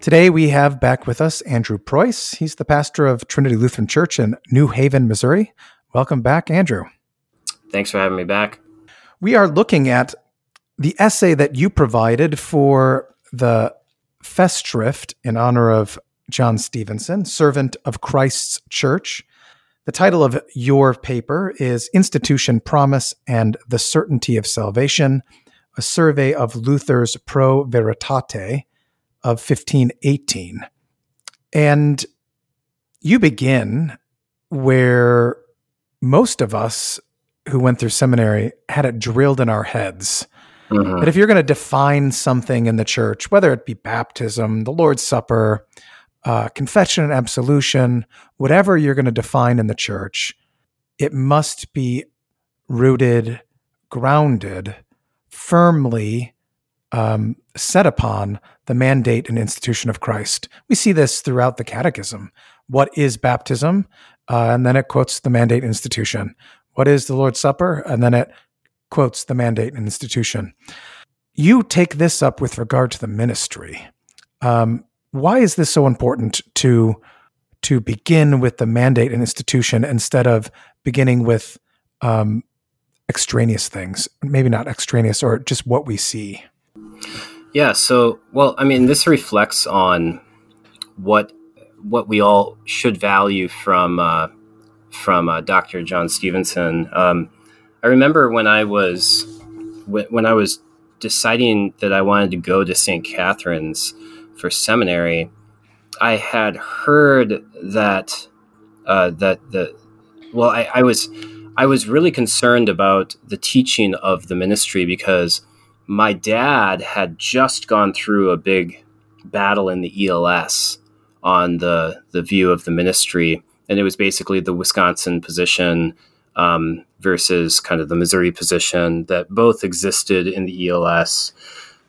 Today we have back with us Andrew Preus. He's the pastor of Trinity Lutheran Church in New Haven, Missouri. Welcome back, Andrew. Thanks for having me back. We are looking at the essay that you provided for the Festschrift in honor of John Stephenson, servant of Christ's Church. The title of your paper is Institution, Promise, and the Certainty of Salvation, a survey of Luther's Pro Veritate of 1518. And you begin where most of us who went through seminary had it drilled in our heads. Mm-hmm. That if you're going to define something in the church, whether it be baptism, the Lord's Supper, uh, confession and absolution, whatever you're going to define in the church, it must be rooted, grounded, firmly um, set upon the mandate and institution of Christ. We see this throughout the Catechism. What is baptism? Uh, and then it quotes the mandate institution. What is the Lord's Supper? And then it quotes the mandate and institution. You take this up with regard to the ministry. Um, why is this so important to to begin with the mandate and institution instead of beginning with um, extraneous things? Maybe not extraneous, or just what we see. Yeah. So, well, I mean, this reflects on what what we all should value from uh, from uh, Dr. John Stephenson. Um, I remember when I was when I was deciding that I wanted to go to St. Catharines for seminary, I had heard that uh, that the well, I, I was I was really concerned about the teaching of the ministry because my dad had just gone through a big battle in the ELS on the the view of the ministry, and it was basically the Wisconsin position um, versus kind of the Missouri position that both existed in the ELS.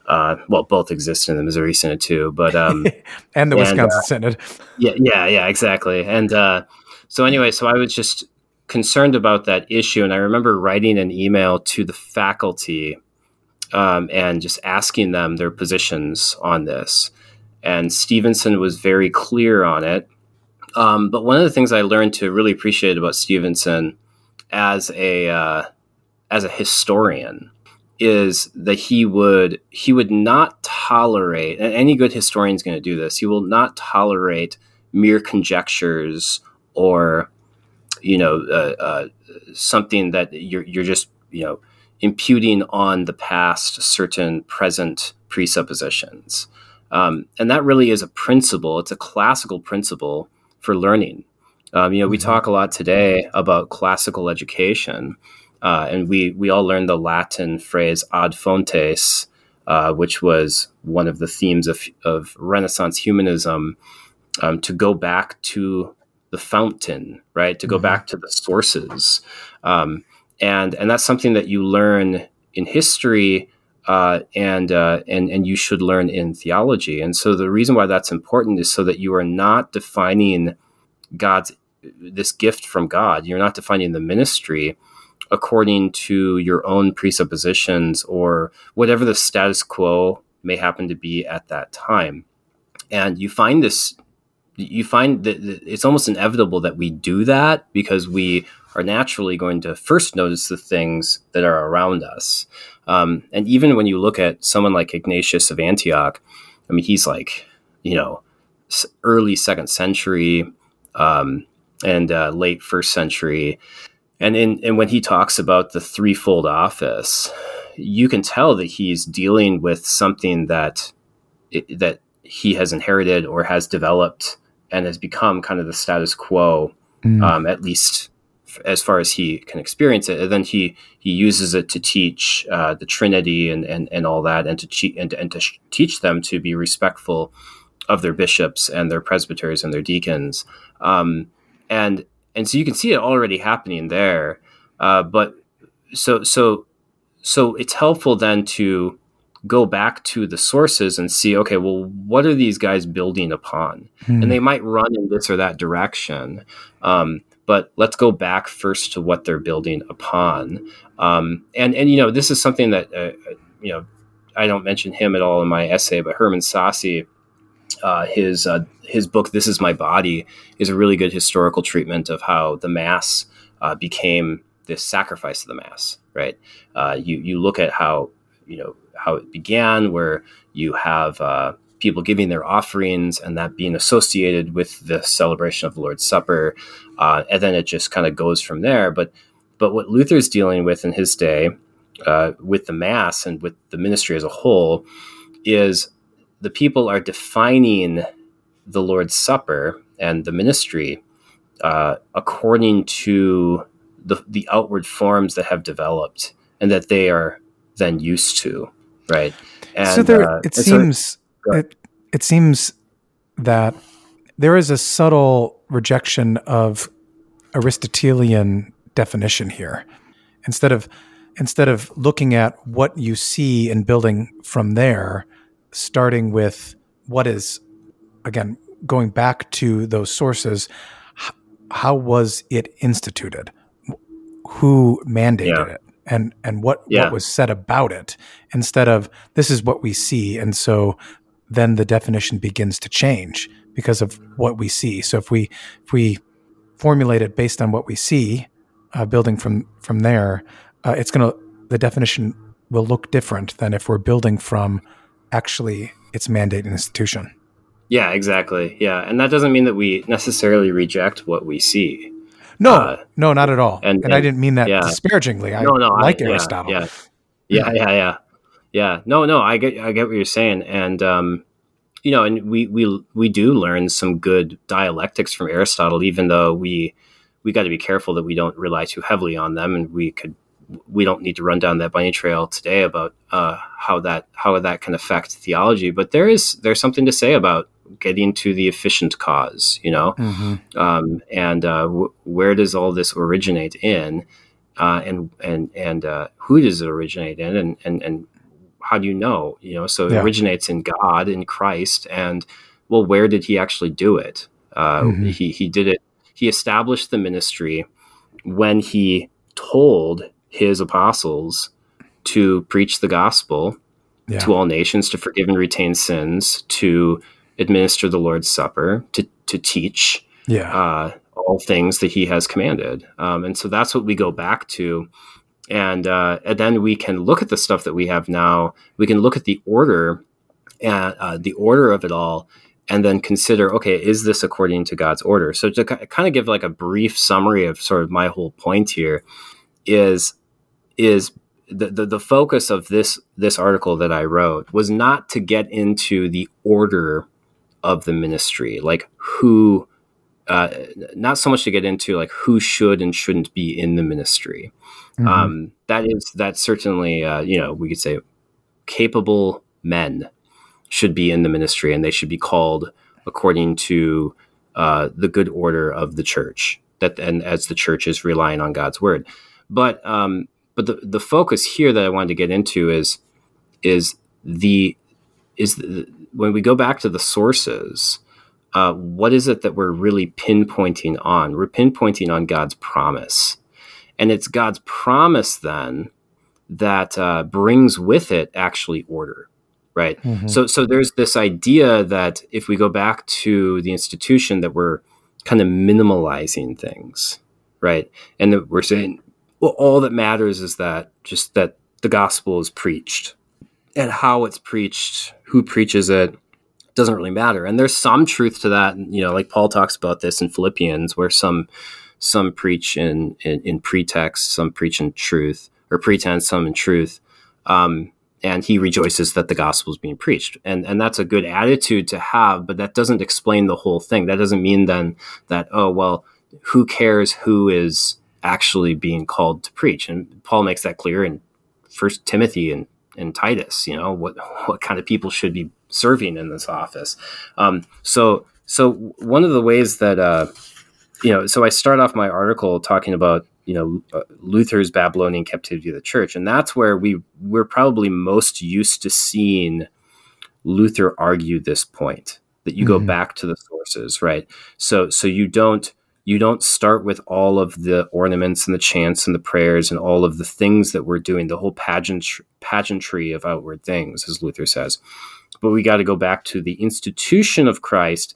Uh, well, both exist in the Missouri Synod too, but um, and the Wisconsin and, uh, Synod. Yeah, yeah, yeah, exactly. And uh, so anyway, so I was just concerned about that issue, and I remember writing an email to the faculty um, and just asking them their positions on this. And Stephenson was very clear on it. Um, but one of the things I learned to really appreciate about Stephenson as a uh, as a historian is that he would he would not tolerate and any good historian is going to do this he will not tolerate mere conjectures or you know uh, uh, something that you're you're just you know imputing on the past certain present presuppositions. Um, and that really is a principle, it's a classical principle for learning. Um, you know, we mm-hmm. talk a lot today about classical education, uh, and we, we all learned the Latin phrase ad fontes, uh, which was one of the themes of, of Renaissance humanism, um, to go back to the fountain, right? To go mm-hmm. back to the sources. Um, and and that's something that you learn in history uh, and uh, and and you should learn in theology. And so the reason why that's important is so that you are not defining God's this gift from God. You're not defining the ministry according to your own presuppositions or whatever the status quo may happen to be at that time. And you find this you find that it's almost inevitable that we do that because we are naturally going to first notice the things that are around us. Um, and even when you look at someone like Ignatius of Antioch, I mean, he's like, you know, early second century um, and uh, late first century. And in and when he talks about the threefold office, you can tell that he's dealing with something that that he has inherited or has developed and has become kind of the status quo, mm. um, at least as far as he can experience it. And then he he uses it to teach uh, the Trinity and, and and all that, and to, che- and, and to sh- teach them to be respectful of their bishops and their presbyters and their deacons, um, and and so you can see it already happening there. Uh, but so so so it's helpful then to go back to the sources and see okay well what are these guys building upon hmm. and they might run in this or that direction um, but let's go back first to what they're building upon um, and and you know this is something that uh, you know i don't mention him at all in my essay but Hermann Sasse uh, his uh, his book "This Is My Body" is a really good historical treatment of how the mass uh, became this sacrifice of the mass. Right? Uh, you you look at how you know how it began, where you have uh, people giving their offerings and that being associated with the celebration of the Lord's Supper, uh, and then it just kind of goes from there. But but what Luther's dealing with in his day, uh, with the Mass and with the ministry as a whole, is the people are defining the Lord's Supper and the ministry uh, according to the, the outward forms that have developed and that they are then used to, right? And, so there, uh, it seems so, it, it seems that there is a subtle rejection of Aristotelian definition here. Instead of instead of looking at what you see and building from there, starting with what is again going back to those sources. How was it instituted? Who mandated yeah. it? And and what yeah. what was said about it instead of this is what we see. And so then the definition begins to change because of what we see. So if we if we formulate it based on what we see uh, building from from there uh, it's going to the definition will look different than if we're building from actually its mandate and institution. Yeah exactly. Yeah and that doesn't mean that we necessarily reject what we see no, uh, no, not at all. And, and, and, I didn't mean that yeah. disparagingly. I no, no, like I, Aristotle. Yeah, yeah, yeah, yeah, yeah. No, no, I get, I get what you're saying, and um, you know, and we we we do learn some good dialectics from Aristotle, even though we we got to be careful that we don't rely too heavily on them, and we could we don't need to run down that bunny trail today about uh, how that how that can affect theology. But there is there's something to say about getting to the efficient cause, you know, mm-hmm. um, and uh, w- where does all this originate in, uh, and and and uh, who does it originate in, and and and how do you know, you know? So it yeah. originates in God, in Christ, and well, where did He actually do it? Uh, mm-hmm. He he did it. He established the ministry when He told His apostles to preach the gospel yeah. to all nations, to forgive and retain sins, to administer the Lord's Supper, to to teach yeah. uh, all things that He has commanded. Um, and so that's what we go back to, and uh, and then we can look at the stuff that we have now. We can look at the order, and uh, the order of it all, and then consider, okay, is this according to God's order? So to kind of give like a brief summary of sort of my whole point here is is the, the, the focus of this this article that I wrote was not to get into the order of the ministry, like who, uh, not so much to get into like who should and shouldn't be in the ministry. Mm-hmm. Um, that is that certainly uh, you know we could say capable men should be in the ministry and they should be called according to uh, the good order of the church that and as the church is relying on God's word. But um, but the the focus here that I wanted to get into is is the is the, when we go back to the sources, uh, what is it that we're really pinpointing on? We're pinpointing on God's promise. And it's God's promise then that uh, brings with it actually order, right? Mm-hmm. So, so there's this idea that if we go back to the institution, that we're kind of minimalizing things, right? And that we're saying, well, all that matters is that just that the gospel is preached, and how it's preached, who preaches it, doesn't really matter. And there's some truth to that. You know, like Paul talks about this in Philippians, where some some preach in in, in pretext, some preach in truth, or pretense, some in truth. Um, and he rejoices that the gospel is being preached and and that's a good attitude to have but that doesn't explain the whole thing that doesn't mean then that oh well who cares who is actually being called to preach and paul makes that clear in first timothy and in Titus. You know what what kind of people should be serving in this office. Um, so so one of the ways that uh, you know, so I start off my article talking about you know uh, Luther's Babylonian captivity of the church, and that's where we we're probably most used to seeing Luther argue this point that you mm-hmm. go back to the sources, right? So so you don't you don't start with all of the ornaments and the chants and the prayers and all of the things that we're doing, the whole pageant pageantry of outward things, as Luther says. But we got to go back to the institution of Christ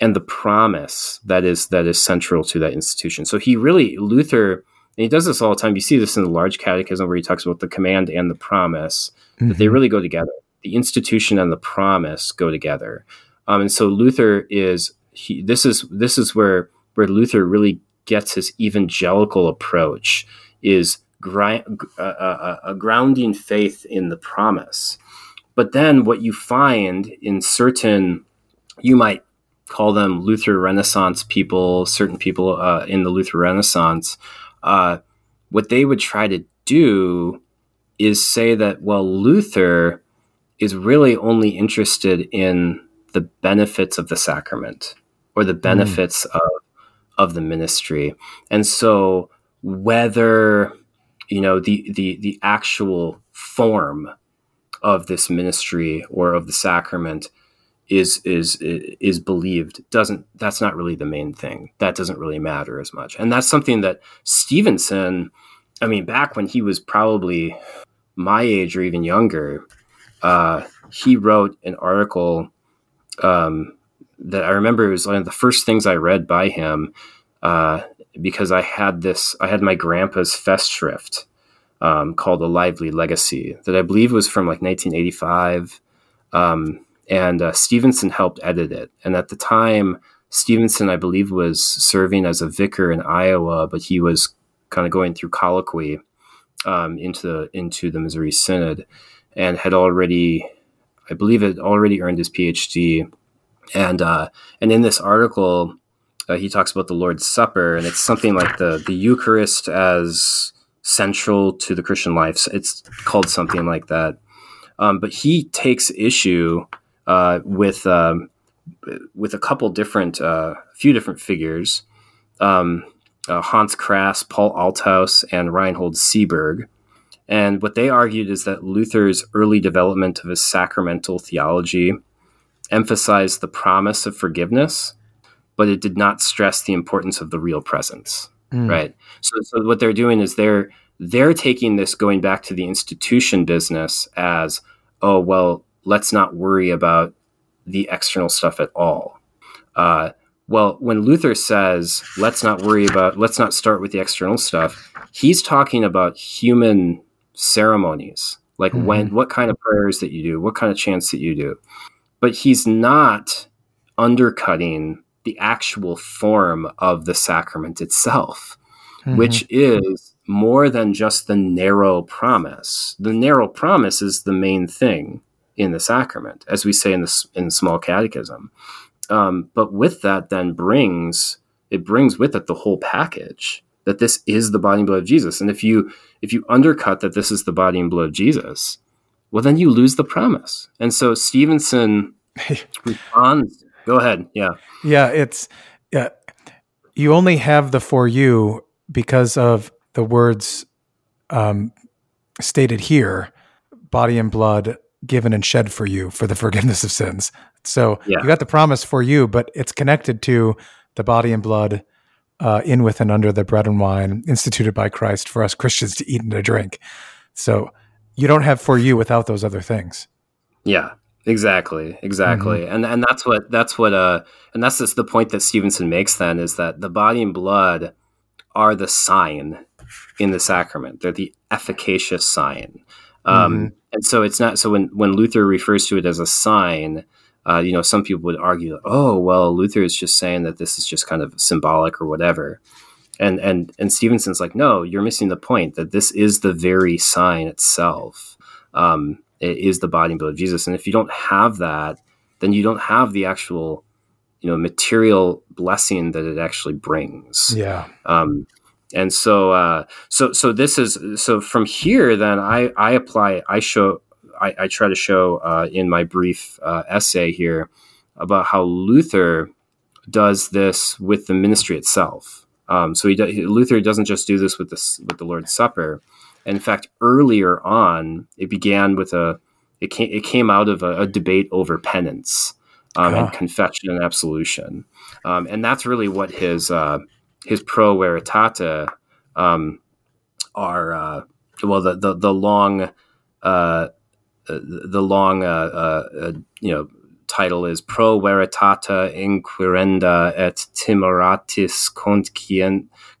and the promise that is that is central to that institution. So he really Luther and he does this all the time. You see this in the large catechism where he talks about the command and the promise, mm-hmm. that they mm-hmm. really go together. The institution and the promise go together. Um, and so Luther is he, this is this is where where Luther really gets his evangelical approach is gri- uh, uh, a grounding faith in the promise. But then what you find in certain, you might call them Luther Renaissance people, certain people uh, in the Luther Renaissance, uh, what they would try to do is say that, well, Luther is really only interested in the benefits of the sacrament or the mm. benefits mm. of of the ministry. And so whether you know the the the actual form of this ministry or of the sacrament is is is believed doesn't that's not really the main thing that doesn't really matter as much and that's something that stephenson i mean back when he was probably my age or even younger uh, he wrote an article um, that i remember it was one of the first things i read by him uh, because i had this i had my grandpa's festschrift um, called a lively legacy that i believe was from like 1985 um, and uh, Stephenson helped edit it. And at the time, Stephenson, I believe, was serving as a vicar in Iowa, but he was kind of going through colloquy um, into the, into the Missouri Synod, and had already, I believe, had already earned his PhD. And uh, and in this article, uh, he talks about the Lord's Supper, and it's something like the the Eucharist as central to the Christian life. So It's called something like that. Um, but he takes issue uh, with um, with a couple different, uh, few different figures, um, uh, Hans Grass, Paul Althaus, and Reinhold Seeberg. And what they argued is that Luther's early development of his sacramental theology emphasized the promise of forgiveness, but it did not stress the importance of the real presence. Mm. Right. So, so what they're doing is they're they're taking this going back to the institution business as oh well let's not worry about the external stuff at all. Uh, well, when Luther says, let's not worry about, let's not start with the external stuff, he's talking about human ceremonies, like mm-hmm. when, what kind of prayers that you do, what kind of chants that you do. But he's not undercutting the actual form of the sacrament itself, mm-hmm. which is more than just the narrow promise. The narrow promise is the main thing in the sacrament, as we say in the in the small catechism. Um, but with that, then brings it brings with it the whole package that this is the body and blood of Jesus. And if you if you undercut that this is the body and blood of Jesus, well, then you lose the promise. And so Stephenson responds. Go ahead. Yeah. Yeah. It's yeah. You only have the for you because of the words um, stated here, body and blood given and shed for you for the forgiveness of sins. So yeah. you got the promise for you, but it's connected to the body and blood uh, in with and under the bread and wine instituted by Christ for us Christians to eat and to drink. So you don't have for you without those other things. Yeah, exactly, exactly, mm-hmm. and and that's what that's what uh and that's just the point that Stephenson makes. Then is that the body and blood are the sign in the sacrament. They're the efficacious sign. Um, mm-hmm. And so it's not so when when Luther refers to it as a sign, uh, you know, some people would argue, oh, well, Luther is just saying that this is just kind of symbolic or whatever. And and and Stephenson's like, no, you're missing the point that this is the very sign itself. Um, it is the body and blood of Jesus. And if you don't have that, then you don't have the actual, you know, material blessing that it actually brings. Yeah. Um, and so uh, so so this is so from here then I I apply I show I, I try to show uh, in my brief uh, essay here about how Luther does this with the ministry itself. Um, so he, Luther doesn't just do this with the with the Lord's Supper. In fact, earlier on, it began with a it came it came out of a, a debate over penance um, and confession and absolution, um, and that's really what his uh, his pro veritate um, are. Uh, well, the the, the long uh, the long uh, uh, uh, you know title is Pro Veritate Inquirenda et Timoratis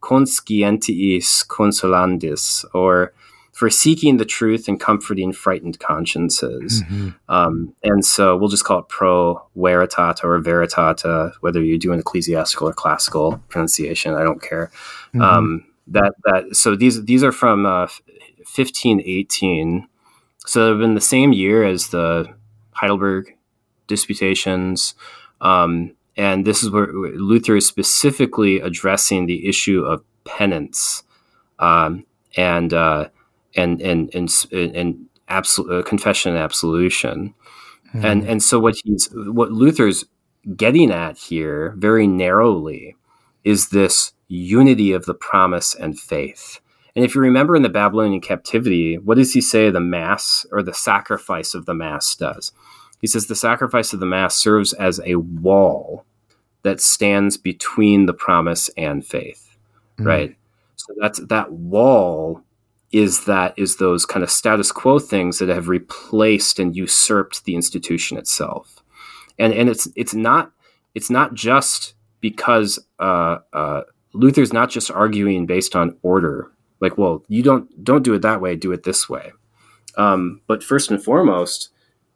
Conscientiis Consolandis, or for seeking the truth and comforting frightened consciences. Mm-hmm. Um, and so we'll just call it pro veritata or veritata, whether you do an ecclesiastical or classical pronunciation. I don't care. Mm-hmm. Um, that that so these these are from uh, 1518. So they've been the same year as the Heidelberg disputations. Um, and this is where Luther is specifically addressing the issue of penance um, and, uh, and, and, and, and absolute, uh, confession and absolution. Mm-hmm. And, and so what he's, what Luther's getting at here very narrowly is this unity of the promise and faith. And if you remember in the Babylonian captivity, what does he say the Mass or the sacrifice of the Mass does? He says the sacrifice of the Mass serves as a wall that stands between the promise and faith, mm. right? So that's that wall is that is those kind of status quo things that have replaced and usurped the institution itself, and and it's it's not it's not just because uh, uh, Luther's not just arguing based on order, like well you don't don't do it that way, do it this way, um, but first and foremost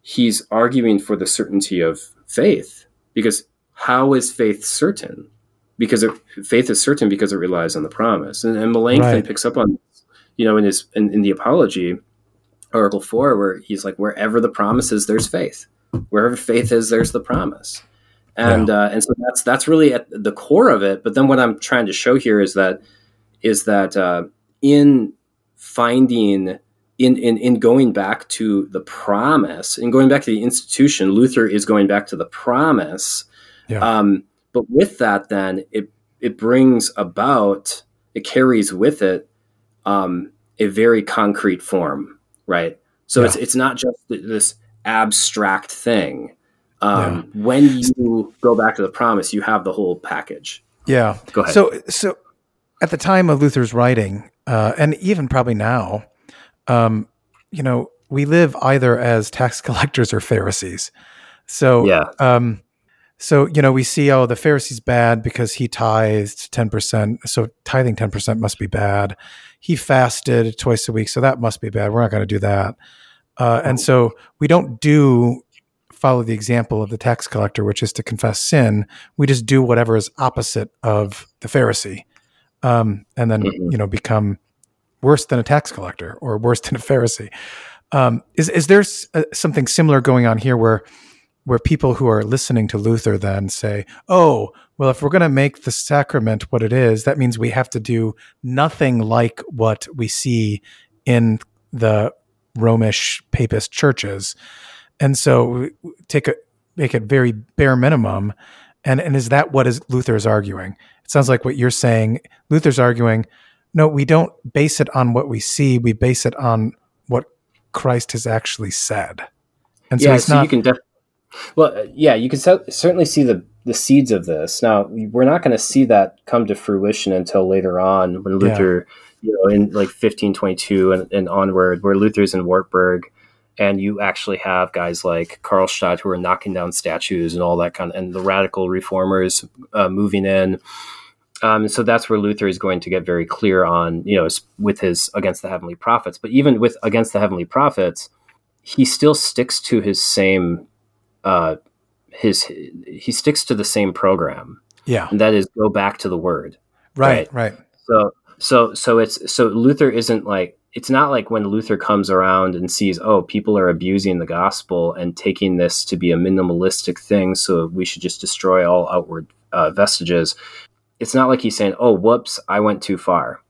he's arguing for the certainty of faith because how is faith certain? Because it, faith is certain because it relies on the promise. And, and Melanchthon right. picks up on, this, you know, in his in, in the Apology, Article Four, where he's like, wherever the promise is, there's faith. Wherever faith is, there's the promise. And uh, and so that's that's really at the core of it. But then what I'm trying to show here is that is that uh, in finding in, in, in going back to the promise and going back to the institution, Luther is going back to the promise. Yeah. Um, but with that, then it it brings about it carries with it um, a very concrete form, right? So yeah. it's it's not just this abstract thing. Um, yeah. When you go back to the promise, you have the whole package. Yeah. Go ahead. So so at the time of Luther's writing, uh, and even probably now, um, you know, we live either as tax collectors or Pharisees. So, yeah. Um, so you know, we see oh, the Pharisee's bad because he tithed ten percent. So tithing ten percent must be bad. He fasted twice a week, so that must be bad. We're not going to do that. Uh, and so we don't do follow the example of the tax collector, which is to confess sin. We just do whatever is opposite of the Pharisee, um, and then mm-hmm. you know become worse than a tax collector or worse than a Pharisee. Um, is is there s- uh, something similar going on here where where people who are listening to Luther then say, "Oh, well, if we're going to make the sacrament what it is, that means we have to do nothing like what we see in the Romish papist churches," and so take a make it very bare minimum. And and is that what is Luther is arguing? It sounds like what you're saying. Luther's arguing no, we don't base it on what we see. We base it on what Christ has actually said. And so, yeah, so not, you can def- well, uh, yeah, you can se- certainly see the the seeds of this. Now, we're not going to see that come to fruition until later on when Luther, yeah. you know, in like 1522 and, and onward, where Luther's in Wartburg, and you actually have guys like Karlstadt who are knocking down statues and all that kind of, and the radical reformers uh, moving in. Um, so that's where Luther is going to get very clear on, you know, with his against the heavenly prophets. But even with against the heavenly prophets, he still sticks to his same, uh, his he sticks to the same program. Yeah, and that is go back to the Word. Right, right. right. So so so it's so Luther isn't like it's not like when Luther comes around and sees, oh, people are abusing the gospel and taking this to be a minimalistic thing, so we should just destroy all outward uh, vestiges it's not like he's saying, "Oh, whoops, I went too far."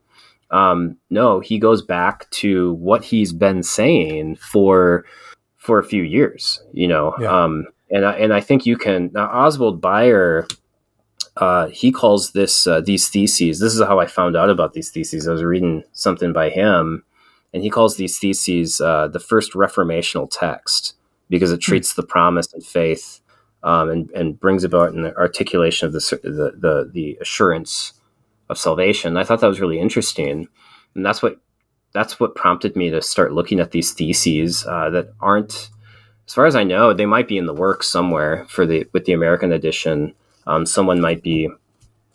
Um, no, he goes back to what he's been saying for for a few years, you know. Yeah. Um, and I, and I think you can now Oswald Bayer. Uh, he calls this uh, these theses. This is how I found out about these theses. I was reading something by him, and he calls these theses uh, the first reformational text because it treats the promise and faith um, and, and brings about an articulation of the, the, the, the assurance of salvation. I thought that was really interesting. And that's what, that's what prompted me to start looking at these theses uh, that aren't, as far as I know, they might be in the works somewhere for the, with the American edition. Um, someone might be,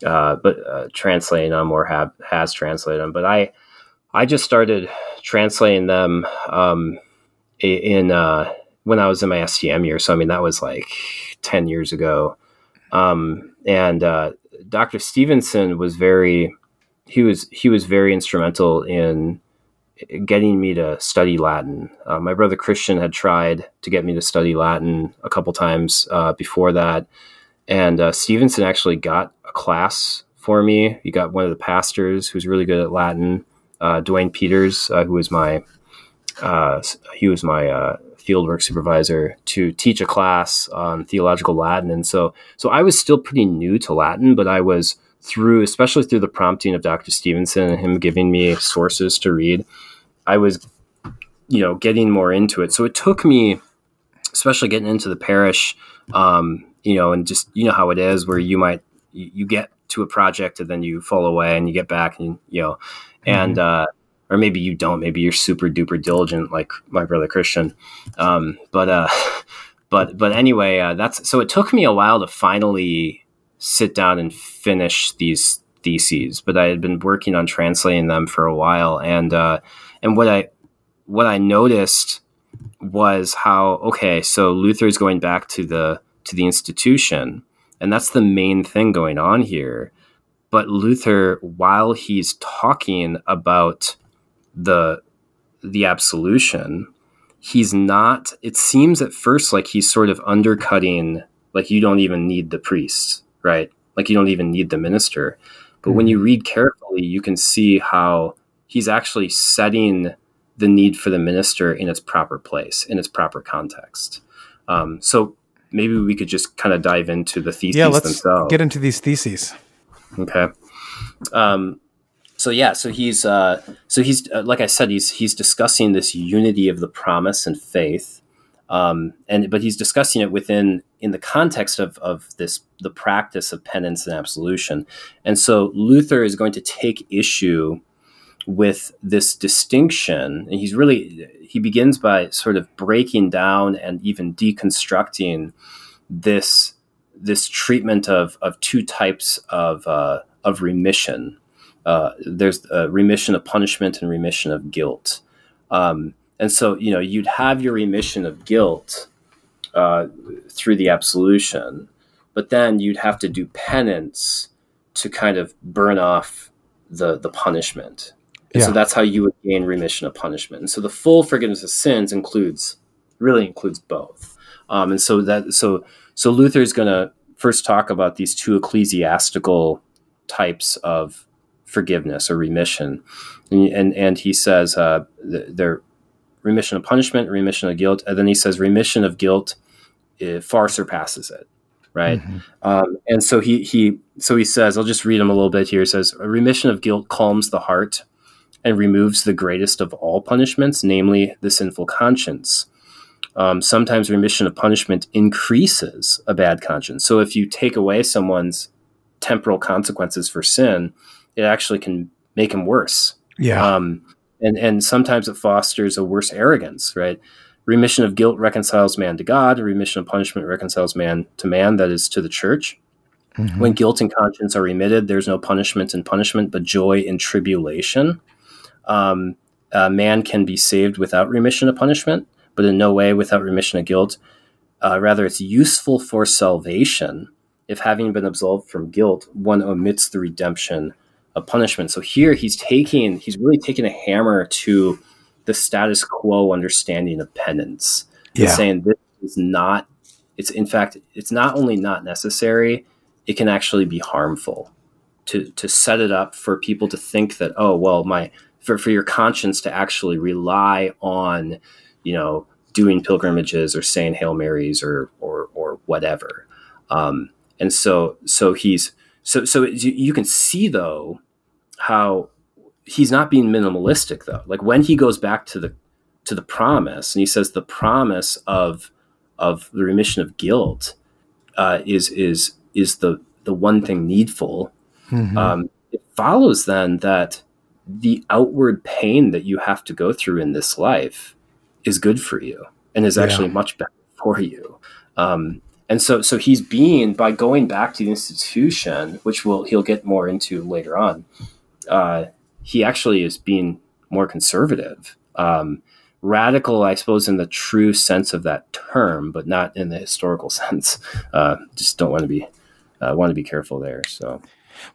uh, but uh, translating them or have, has translated them. But I, I just started translating them um, in, uh, when I was in my STM year. So I mean, that was like ten years ago. Um, and uh, Dr. Stephenson was very he was he was very instrumental in getting me to study Latin. Uh, my brother Christian had tried to get me to study Latin a couple times uh, before that, and uh, Stephenson actually got a class for me. He got one of the pastors who's really good at Latin, uh, Dwayne Peters, uh, who was my he was my fieldwork supervisor to teach a class on theological Latin. And so, so I was still pretty new to Latin, but I was through, especially through the prompting of Dr. Stephenson and him giving me sources to read, I was, you know, getting more into it. So it took me, especially getting into the parish, um, you know, and just, you know, how it is where you might, you get to a project and then you fall away and you get back and, you know, mm-hmm. and, uh, or maybe you don't. Maybe you're super duper diligent, like my brother Christian. Um, but uh, but but anyway, uh, that's so. It took me a while to finally sit down and finish these theses, but I had been working on translating them for a while, and uh, and what I what I noticed was how okay, so Luther is going back to the to the institution, and that's the main thing going on here. But Luther, while he's talking about the the absolution he's not it seems at first like he's sort of undercutting like you don't even need the priest right like you don't even need the minister but mm-hmm. when you read carefully you can see how he's actually setting the need for the minister in its proper place in its proper context um, so maybe we could just kind of dive into the theses themselves. yeah let's themselves. get into these theses okay um, so yeah, so he's uh, so he's uh, like I said, he's he's discussing this unity of the promise and faith, um, and but he's discussing it within in the context of of this the practice of penance and absolution, and so Luther is going to take issue with this distinction, and he's really he begins by sort of breaking down and even deconstructing this this treatment of of two types of uh, of remission uh, there's a remission of punishment and remission of guilt. Um, and so, you know, you'd have your remission of guilt uh, through the absolution, but then you'd have to do penance to kind of burn off the the punishment. And yeah. so that's how you would gain remission of punishment. And so the full forgiveness of sins includes really includes both. Um, and so that so so Luther is going to first talk about these two ecclesiastical types of forgiveness or remission. And, and, and he says uh, their remission of punishment, remission of guilt. And then he says remission of guilt far surpasses it. Right. Mm-hmm. Um, and so he, he, so he says, I'll just read him a little bit here. He says, a remission of guilt calms the heart and removes the greatest of all punishments, namely the sinful conscience. Um, sometimes remission of punishment increases a bad conscience. So if you take away someone's temporal consequences for sin, it actually can make him worse. Yeah. Um, and and sometimes it fosters a worse arrogance, right? Remission of guilt reconciles man to God. Remission of punishment reconciles man to man, that is to the church. Mm-hmm. When guilt and conscience are remitted, there's no punishment in punishment, but joy in tribulation. Um, man can be saved without remission of punishment, but in no way without remission of guilt. Uh, rather, it's useful for salvation if, having been absolved from guilt, one omits the redemption of punishment. So here he's taking, he's really taking a hammer to the status quo understanding of penance yeah. saying this is not, it's in fact, it's not only not necessary, it can actually be harmful to, to set it up for people to think that, oh, well, my, for, for your conscience to actually rely on, you know, doing pilgrimages or saying Hail Marys or or or whatever. Um, and so so he's so so you can see though how he's not being minimalistic though. Like when he goes back to the to the promise and he says the promise of of the remission of guilt uh, is is is the the one thing needful. Mm-hmm. Um, it follows then that the outward pain that you have to go through in this life is good for you and is actually yeah. much better for you. Um, and so, so he's being by going back to the institution, which will he'll get more into later on. Uh, he actually is being more conservative, um, radical, I suppose, in the true sense of that term, but not in the historical sense. Uh, just don't want to be uh, want to be careful there. So,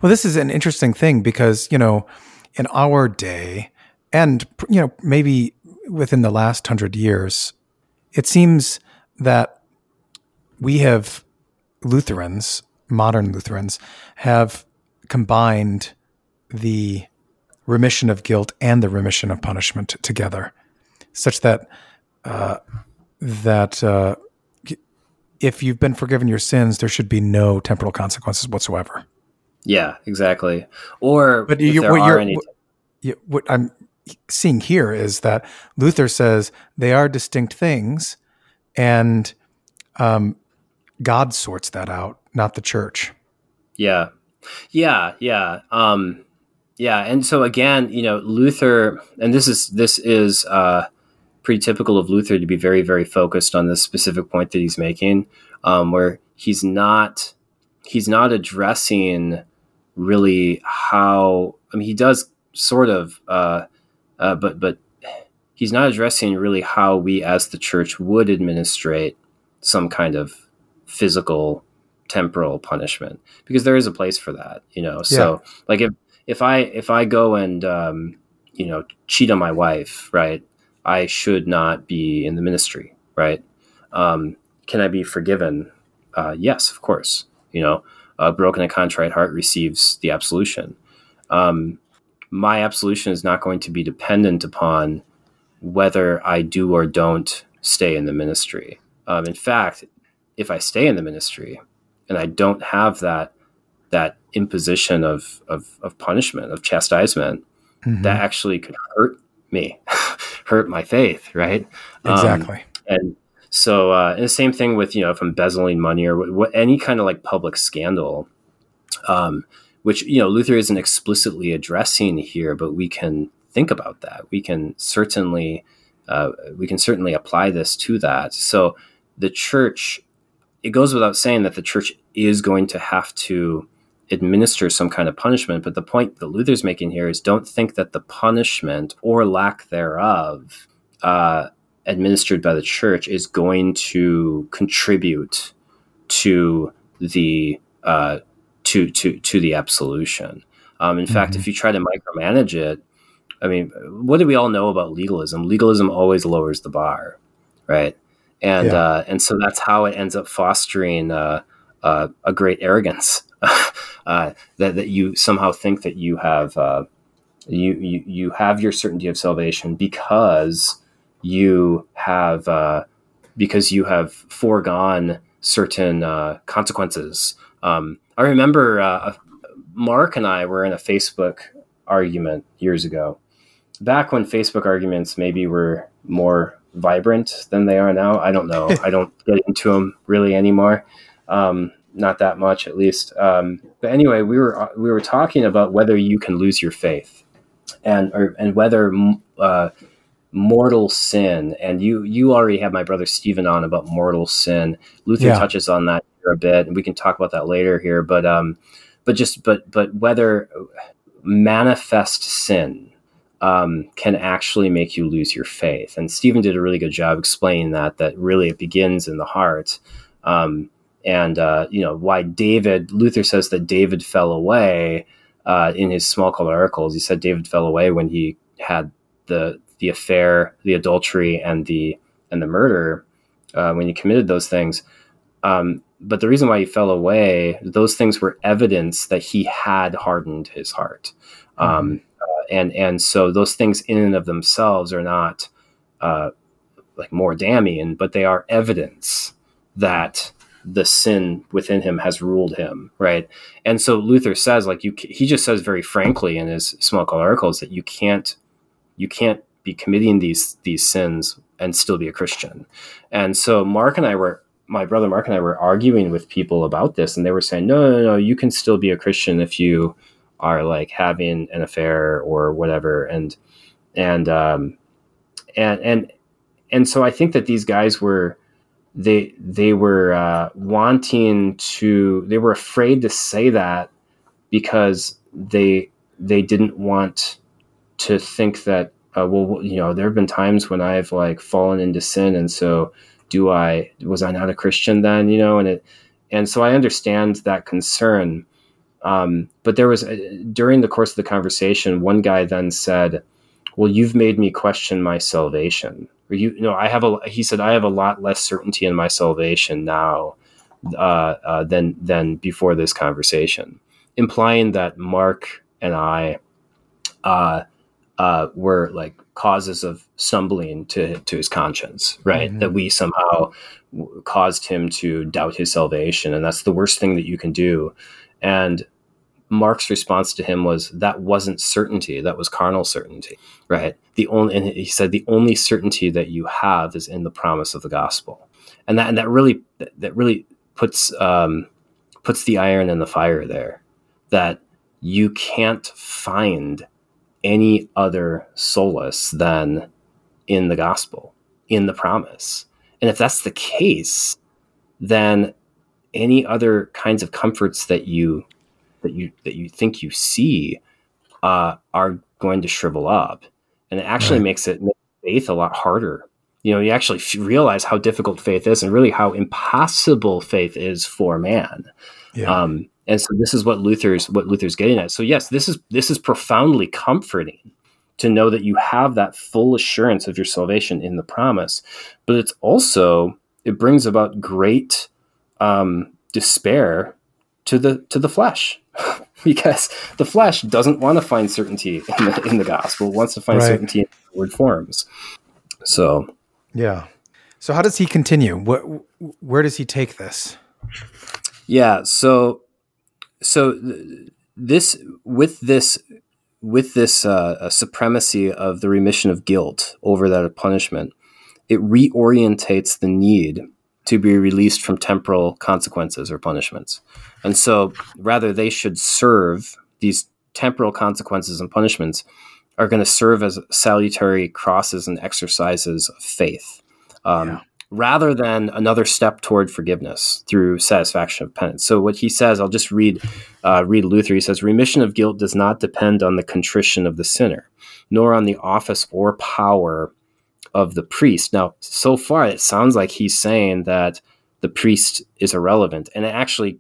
well, this is an interesting thing because you know in our day, and you know maybe within the last hundred years, it seems that we have Lutherans, modern Lutherans, have combined the remission of guilt and the remission of punishment together, such that uh, that uh, if you've been forgiven your sins, there should be no temporal consequences whatsoever. Yeah, exactly. Or but you, what, you're, any... what, what I'm seeing here is that Luther says they are distinct things, and um, God sorts that out, not the church. Yeah, yeah, yeah, um, yeah. And so again, you know, Luther, and this is this is uh, pretty typical of Luther to be very, very focused on this specific point that he's making, um, where he's not he's not addressing really how I mean he does sort of uh, uh, but but he's not addressing really how we as the church would administrate some kind of physical temporal punishment because there is a place for that you know so yeah. like if if i if i go and um, you know cheat on my wife right i should not be in the ministry right um, can i be forgiven uh, yes of course you know a broken and contrite heart receives the absolution. Um, my absolution is not going to be dependent upon whether I do or don't stay in the ministry. Um, in fact, if I stay in the ministry and I don't have that that imposition of of, of punishment of chastisement, mm-hmm. that actually could hurt me, hurt my faith, right? Exactly. Um, and so, uh, and the same thing with you know if embezzling money or what, what any kind of like public scandal, um, which you know Luther isn't explicitly addressing here, but we can think about that. We can certainly uh, we can certainly apply this to that. So the church, it goes without saying that the church is going to have to administer some kind of punishment. But the point that Luther's making here is don't think that the punishment or lack thereof uh, administered by the church is going to contribute to the uh, to to to the absolution. Um, in mm-hmm. fact, if mm-hmm. you try to micromanage it, I mean, what do we all know about legalism? Legalism always lowers the bar, right? And yeah. uh, and so that's how it ends up fostering uh, uh, a great arrogance uh, that that you somehow think that you have uh, you, you you have your certainty of salvation because you have uh, because you have foregone certain uh, consequences. Um, I remember uh, Mark and I were in a Facebook argument years ago, back when Facebook arguments maybe were more vibrant than they are now. I don't know. I don't get into them really anymore. Um, not that much, at least. Um, but anyway, we were we were talking about whether you can lose your faith, and or, and whether uh, mortal sin and you you already have my brother Stephen on about mortal sin luther yeah. touches on that here a bit and we can talk about that later here but um but just but but whether manifest sin um, can actually make you lose your faith and Stephen did a really good job explaining that that really it begins in the heart um, and uh, you know why david luther says that david fell away uh, in his Smalcald articles he said david fell away when he had the the affair, the adultery, and the and the murder uh, when he committed those things. Um, but the reason why he fell away, those things were evidence that he had hardened his heart, mm-hmm. um, uh, and and so those things in and of themselves are not uh, like more damning, but they are evidence that the sin within him has ruled him, right? And so Luther says, like you, he just says very frankly in his Smalcald articles that you can't, you can't be committing these these sins and still be a Christian. And so Mark and I were, my brother Mark and I were arguing with people about this, and they were saying, no, no, no, you can still be a Christian if you are like having an affair or whatever, and and um, and and and so I think that these guys were they they were uh, wanting to they were afraid to say that because they they didn't want to think that uh, well you know there have been times when I've like fallen into sin and so do I was I not a Christian then you know and it and so I understand that concern. Um, but there was uh, during the course of the conversation one guy then said well you've made me question my salvation or you, you know, I have a, he said, I have a lot less certainty in my salvation now uh, uh, than, than before this conversation, implying that Mark and I uh, uh, were like causes of stumbling to, to his conscience, right? Mm-hmm. That we somehow caused him to doubt his salvation. And that's the worst thing that you can do. And Mark's response to him was that wasn't certainty, that was carnal certainty, right? The only and he said the only certainty that you have is in the promise of the gospel. And that and that really that really puts um, puts the iron in the fire there that you can't find any other solace than in the gospel, in the promise. And if that's the case, then any other kinds of comforts that you that you that you think you see uh, are going to shrivel up, and it actually right. makes it makes faith a lot harder. You know, you actually realize how difficult faith is, and really how impossible faith is for man. Yeah. Um, and so this is what Luther's what Luther's getting at. So yes, this is this is profoundly comforting to know that you have that full assurance of your salvation in the promise, but it's also it brings about great um, despair to the to the flesh because the flesh doesn't want to find certainty in the, in the gospel, wants to find right. certainty in word forms. So, yeah. So, how does he continue? What, where does he take this? Yeah. So, so this with this with this uh, supremacy of the remission of guilt over that of punishment, it reorientates the need to be released from temporal consequences or punishments. And so, rather, they should serve these temporal consequences and punishments are going to serve as salutary crosses and exercises of faith. Um, yeah. Rather than another step toward forgiveness through satisfaction of penance. So what he says, I'll just read uh, read Luther. He says, "Remission of guilt does not depend on the contrition of the sinner, nor on the office or power of the priest. Now, so far, it sounds like he's saying that the priest is irrelevant, and it actually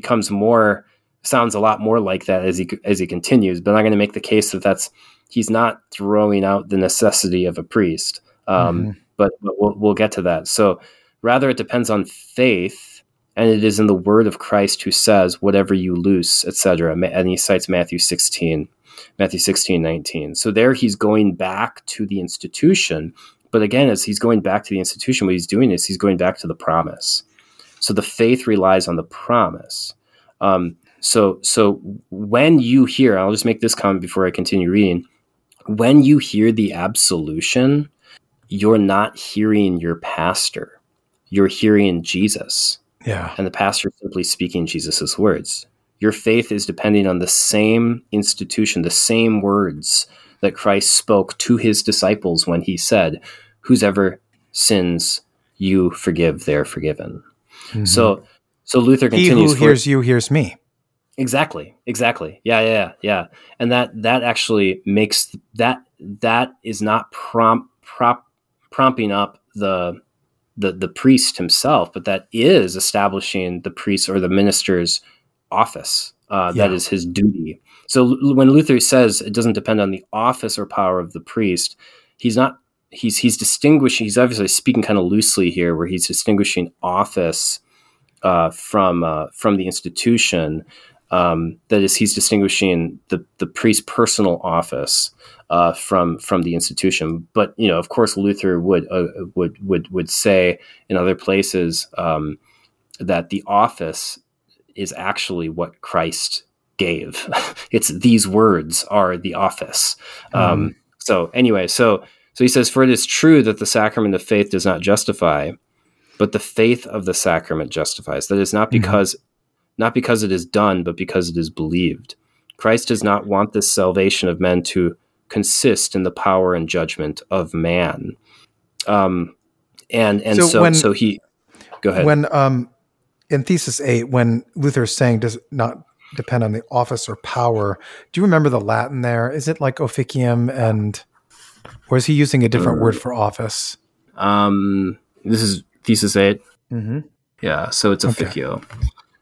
becomes more sounds a lot more like that as he as he continues. But I'm going to make the case that that's he's not throwing out the necessity of a priest. Um, mm-hmm. but, but we'll we'll get to that. So rather, it depends on faith, and it is in the word of Christ who says, "Whatever you loose, etc." And he cites Matthew 16. Matthew 16, 19. So there he's going back to the institution. But again, as he's going back to the institution, what he's doing is he's going back to the promise. So the faith relies on the promise. Um, so, so when you hear, I'll just make this comment before I continue reading. When you hear the absolution, you're not hearing your pastor. You're hearing Jesus. Yeah. And the pastor simply speaking Jesus' words. Your faith is depending on the same institution, the same words that Christ spoke to his disciples when he said, Whosever sins you forgive, they're forgiven. Mm-hmm. So so Luther continues. He who hears you hears me. Exactly. Exactly. Yeah, yeah, yeah. And that that actually makes that that is not prompt prop prompting up the the the priest himself, but that is establishing the priest or the minister's office. Uh, yeah. That is his duty. So when Luther says it doesn't depend on the office or power of the priest, he's not. He's he's distinguishing. He's obviously speaking kind of loosely here, where he's distinguishing office uh, from uh, from the institution. Um, that is, he's distinguishing the the priest's personal office uh, from from the institution. But you know, of course, Luther would uh, would would would say in other places um, that the office is actually what Christ gave. it's these words are the office. Um, so anyway, so so he says, for it is true that the sacrament of faith does not justify, but the faith of the sacrament justifies. That is not mm-hmm. because mm-hmm. not because it is done, but because it is believed. Christ does not want this salvation of men to consist in the power and judgment of man. Um, and and so so, when, so he go ahead when um in thesis eight when Luther is saying does not depend on the office or power. Do you remember the Latin there? Is it like officium and or is he using a different word for office? Um, this is thesis 8 mm-hmm. Yeah, so it's officio. Okay.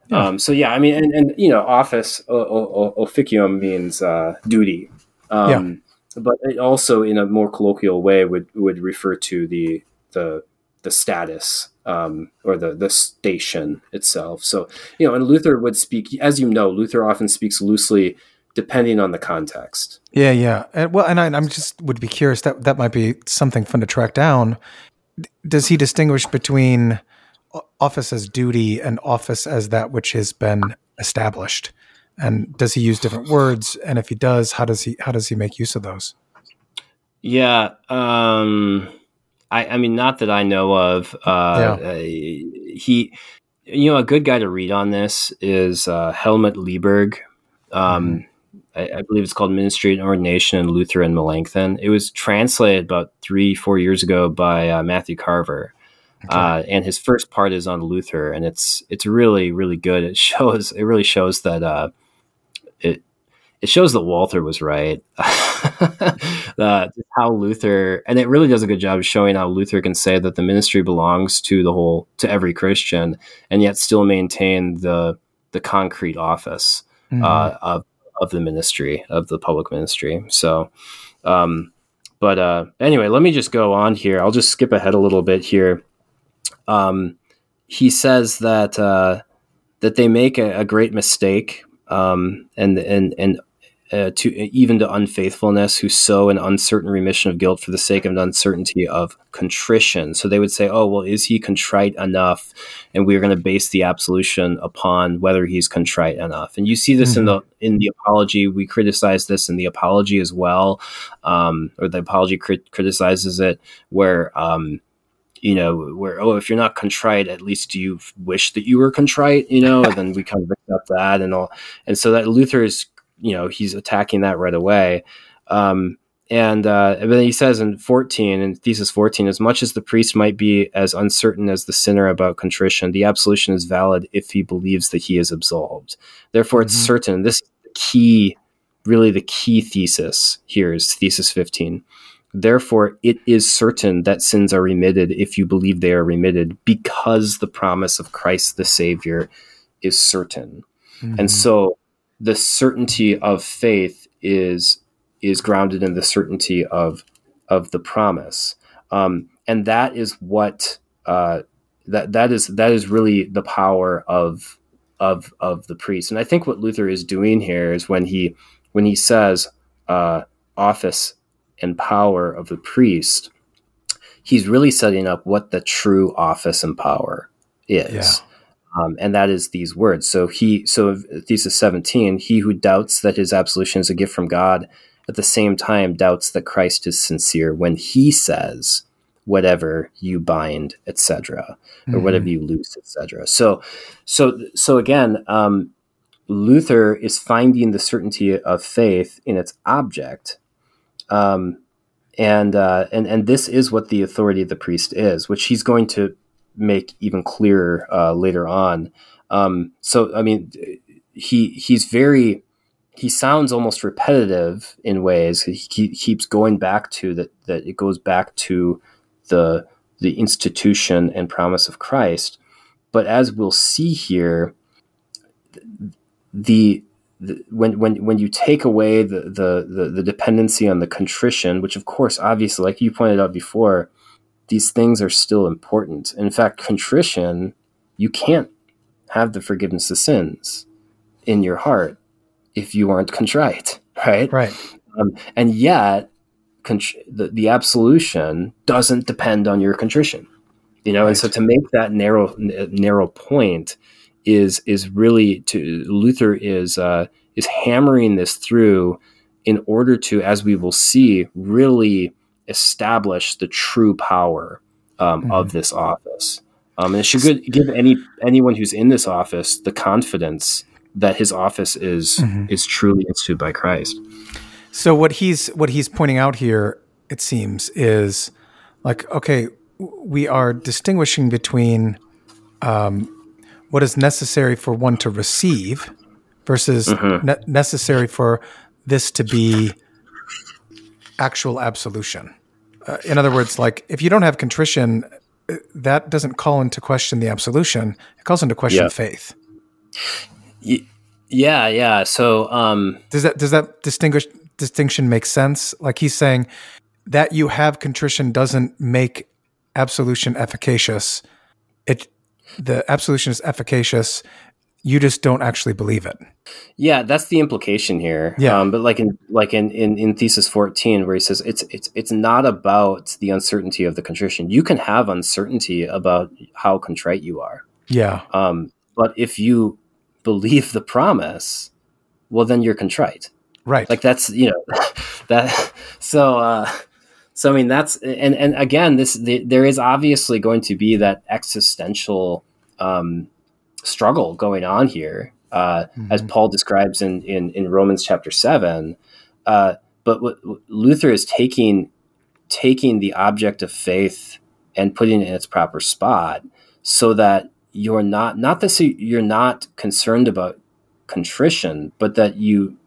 Yeah. Um, so yeah, I mean, and, and you know, office o- o- officium means uh, duty. Um, yeah but it also in a more colloquial way would would refer to the the the status um, or the the station itself. So you know, and Luther would speak, as you know, Luther often speaks loosely depending on the context. Yeah, yeah. And, well, and I, am just would be curious that that might be something fun to track down. Does he distinguish between office as duty and office as that which has been established? and does he use different words and if he does how does he how does he make use of those yeah um i i mean not that i know of uh, yeah. uh he you know a good guy to read on this is uh, Hellmut Lieberg um mm-hmm. I, I, believe it's called Ministry and Ordination in Luther and Melanchthon. It was translated about three, four years ago by uh, Matthew Carver. Okay. Uh, and his first part is on Luther, and it's it's really really good. It shows it really shows that uh, it it shows that Walther was right. uh, how Luther, and it really does a good job of showing how Luther can say that the ministry belongs to the whole, to every Christian, and yet still maintain the the concrete office mm-hmm. uh, of of the ministry of the public ministry. So, um, but uh, anyway, let me just go on here. I'll just skip ahead a little bit here. Um, he says that uh, that they make a, a great mistake um, and and and uh, to even to unfaithfulness who sow an uncertain remission of guilt for the sake of an uncertainty of contrition. So they would say, "Oh, well, is he contrite enough?" And we are going to base the absolution upon whether he's contrite enough. And you see this mm-hmm. in the in the apology. We criticize this in the apology as well, um, or the apology crit- criticizes it where. Um, you know, where oh, if you're not contrite, at least you wish that you were contrite, you know, and then we kind of accept that and all, and so that Luther is, you know, he's attacking that right away. Um, and uh, but then he says in 14, in thesis 14, as much as the priest might be as uncertain as the sinner about contrition, the absolution is valid if he believes that he is absolved. Therefore, mm-hmm. it's certain. This key, really the key thesis here is thesis 15. Therefore, it is certain that sins are remitted if you believe they are remitted because the promise of Christ the Savior is certain. Mm-hmm. And so the certainty of faith is is grounded in the certainty of of the promise. Um, and that is what uh, that that is that is really the power of of of the priest. And I think what Luther is doing here is when he when he says uh, office and power of the priest, he's really setting up what the true office and power is. Yeah. Um, and that is these words. So he, so thesis 17, he who doubts that his absolution is a gift from God at the same time doubts that Christ is sincere when he says, whatever you bind, etc., or mm-hmm. whatever you loose, etc. So, so, so again, um, Luther is finding the certainty of faith in its object um, and uh, and and this is what the authority of the priest is, which he's going to make even clearer uh, later on. Um, so I mean, he he's very he sounds almost repetitive in ways. He, he keeps going back to that that it goes back to the the institution and promise of Christ. But as we'll see here, the when when when you take away the, the, the the dependency on the contrition, which of course, obviously, like you pointed out before, these things are still important. In fact, contrition, you can't have the forgiveness of sins in your heart if you aren't contrite, right? Right. Um, and yet, contr- the, the absolution doesn't depend on your contrition, you know. Right. And so, to make that narrow narrow point is is really to Luther is uh, is hammering this through in order to, as we will see, really establish the true power um, mm-hmm. of this office. Um, and it should give any anyone who's in this office the confidence that his office is mm-hmm. is truly instituted by Christ. So what he's what he's pointing out here, it seems, is like okay, we are distinguishing between um, what is necessary for one to receive versus mm-hmm. ne- necessary for this to be actual absolution. Uh, in other words, like if you don't have contrition, uh, that doesn't call into question the absolution. It calls into question yeah. faith. Yeah, yeah. So um, does that does that distinguish distinction make sense? Like he's saying that you have contrition doesn't make absolution efficacious. It the absolution is efficacious you just don't actually believe it. Yeah, that's the implication here. Yeah, um, but like in like in, in in thesis fourteen, where he says it's it's it's not about the uncertainty of the contrition. You can have uncertainty about how contrite you are. Yeah. Um, but if you believe the promise, well, then you're contrite. Right. Like that's you know that so. uh so I mean that's and and again this the, there is obviously going to be that existential um, struggle going on here, uh, mm-hmm. as Paul describes in, in, in Romans chapter seven. Uh, but what, what Luther is taking taking the object of faith and putting it in its proper spot, so that you're not not that you're not concerned about contrition, but that you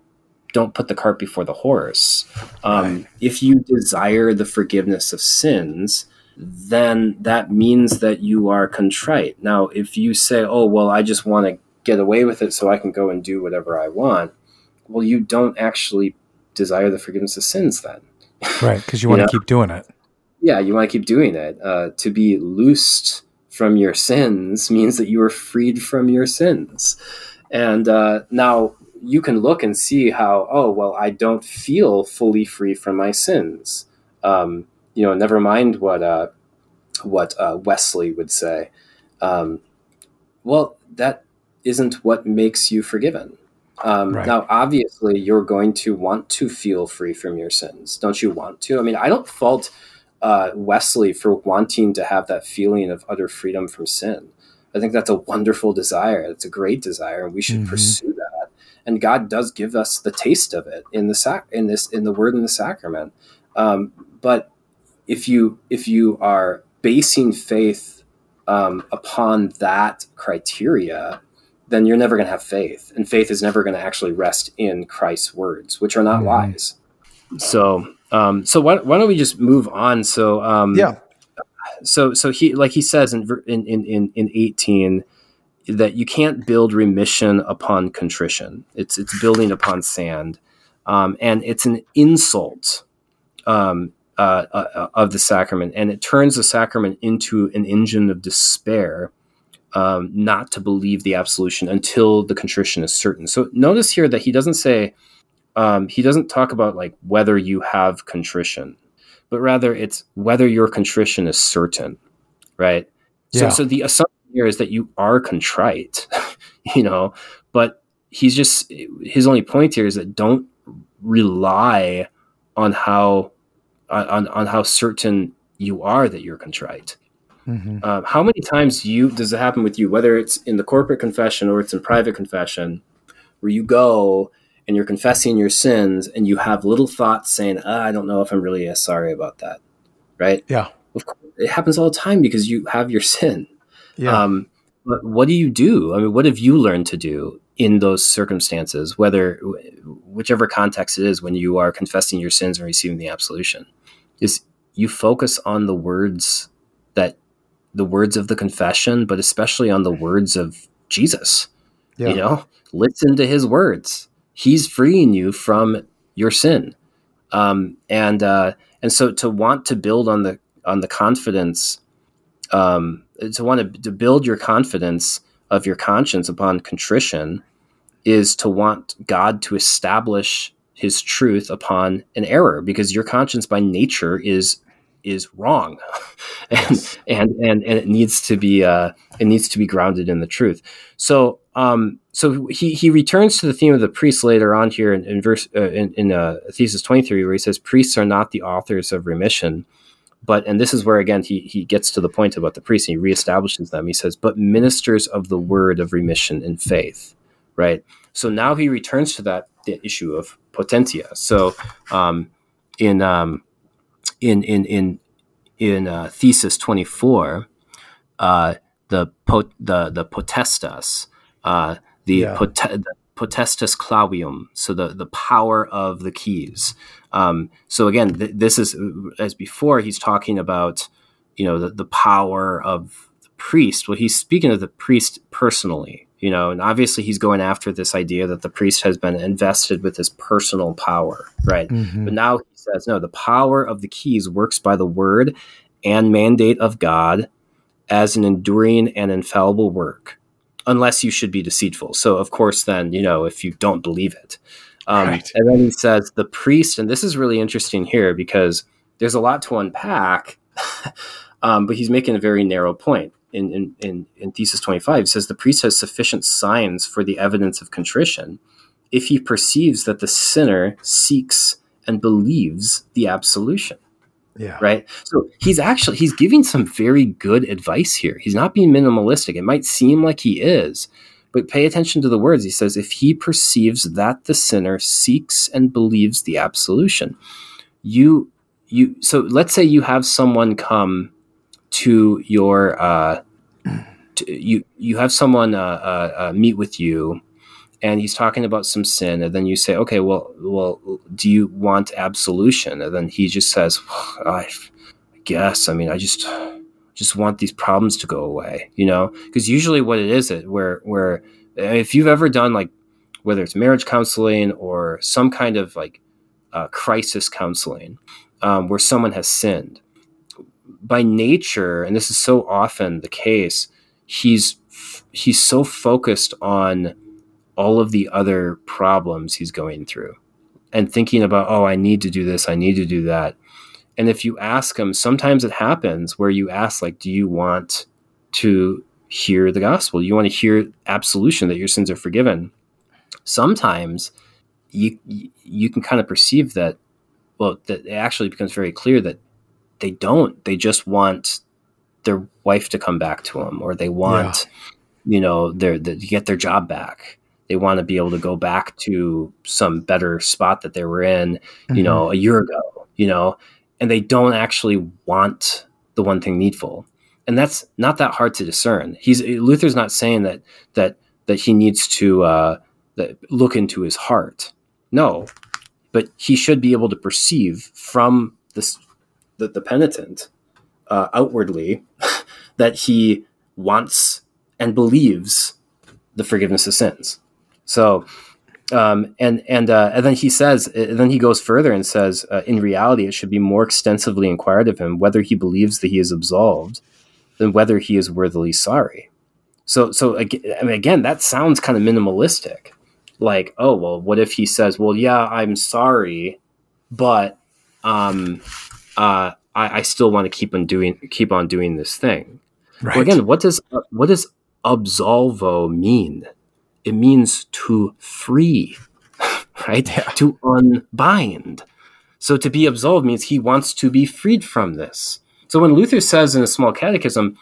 don't put the cart before the horse. Um, right. If you desire the forgiveness of sins, then that means that you are contrite. Now, if you say, oh, well, I just want to get away with it so I can go and do whatever I want, well, you don't actually desire the forgiveness of sins then. Right, because you want to keep doing it. Yeah, you want to keep doing it. Uh, to be loosed from your sins means that you are freed from your sins. And uh, now you can look and see how, oh, well, I don't feel fully free from my sins. Um, you know, never mind what uh, what uh, Wesley would say. Um, well, that isn't what makes you forgiven. Um, right. Now, obviously, you're going to want to feel free from your sins, don't you want to? I mean, I don't fault uh, Wesley for wanting to have that feeling of utter freedom from sin. I think that's a wonderful desire. It's a great desire, and we should mm-hmm. pursue that. And God does give us the taste of it in the sac- in this in the Word and the sacrament. Um, but if you if you are basing faith um, upon that criteria, then you're never going to have faith, and faith is never going to actually rest in Christ's words, which are not mm-hmm. lies. So, um, so why, why, don't we just move on? So, um, yeah. So, so he like he says in in in in eighteen that you can't build remission upon contrition. It's it's building upon sand, um, and it's an insult um, uh, uh, of the sacrament, and it turns the sacrament into an engine of despair. Um, not to believe the absolution until the contrition is certain. So notice here that he doesn't say um, he doesn't talk about like whether you have contrition, but rather it's whether your contrition is certain, right? Yeah. So, so the assumption here is that you are contrite, you know, but he's just his only point here is that don't rely on how on, on how certain you are that you're contrite. Mm-hmm. Um, how many times you does it happen with you, whether it's in the corporate confession or it's in private confession, where you go and you're confessing your sins and you have little thoughts saying, ah, "I don't know if I'm really as sorry about that," right? Yeah, of course, it happens all the time because you have your sin. Yeah. Um, but what do you do? I mean, what have you learned to do in those circumstances, whether whichever context it is, when you are confessing your sins and receiving the absolution? Is you focus on the words that the words of the confession, but especially on the words of Jesus. Yeah. You know, listen to his words. He's freeing you from your sin. Um, and uh, and so to want to build on the on the confidence, um, to want to, to build your confidence of your conscience upon contrition is to want God to establish his truth upon an error because your conscience by nature is is wrong. And, and and and it needs to be uh it needs to be grounded in the truth. So um so he he returns to the theme of the priests later on here in, in verse uh, in, in uh, thesis 23 where he says priests are not the authors of remission but and this is where again he he gets to the point about the priests and he reestablishes them. He says but ministers of the word of remission in faith right? So now he returns to that the issue of potentia. So um in um in in in in uh, thesis 24 uh, the pot, the the potestas uh, the, yeah. pot, the potestas clavium so the the power of the keys. Um, so again th- this is as before he's talking about you know the, the power of the priest. Well he's speaking of the priest personally you know and obviously he's going after this idea that the priest has been invested with his personal power right mm-hmm. but now he says no the power of the keys works by the word and mandate of god as an enduring and infallible work unless you should be deceitful so of course then you know if you don't believe it um, right. and then he says the priest and this is really interesting here because there's a lot to unpack um, but he's making a very narrow point in, in, in, in thesis 25 says the priest has sufficient signs for the evidence of contrition if he perceives that the sinner seeks and believes the absolution yeah. right? So he's actually he's giving some very good advice here. He's not being minimalistic. It might seem like he is but pay attention to the words. He says if he perceives that the sinner seeks and believes the absolution you you so let's say you have someone come to your uh, to, you you have someone uh, uh, uh, meet with you and he's talking about some sin and then you say okay well well do you want absolution? And then he just says I, I guess i mean i just just want these problems to go away you know? Because usually what it is it where where if you've ever done like whether it's marriage counseling or some kind of like uh, crisis counseling um, where someone has sinned by nature, and this is so often the case, he's he's so focused on all of the other problems he's going through and thinking about, oh, I need to do this, I need to do that. And if you ask him, sometimes it happens where you ask, like, do you want to hear the gospel? Do you want to hear absolution that your sins are forgiven? Sometimes you you can kind of perceive that well that it actually becomes very clear that they don't. They just want their wife to come back to them, or they want, yeah. you know, their, to get their job back. They want to be able to go back to some better spot that they were in, mm-hmm. you know, a year ago, you know, and they don't actually want the one thing needful. And that's not that hard to discern. He's Luther's not saying that that that he needs to uh, that look into his heart. No, but he should be able to perceive from this the, the penitent uh, outwardly that he wants and believes the forgiveness of sins. So, um, and and uh, and then he says, then he goes further and says, uh, in reality, it should be more extensively inquired of him whether he believes that he is absolved than whether he is worthily sorry. So, so I mean, again, that sounds kind of minimalistic. Like, oh well, what if he says, well, yeah, I'm sorry, but um, uh, I, I, still want to keep on doing keep on doing this thing. Right. Well, again, what does what does absolvo mean? It means to free, right? Yeah. To unbind. So to be absolved means he wants to be freed from this. So when Luther says in a small catechism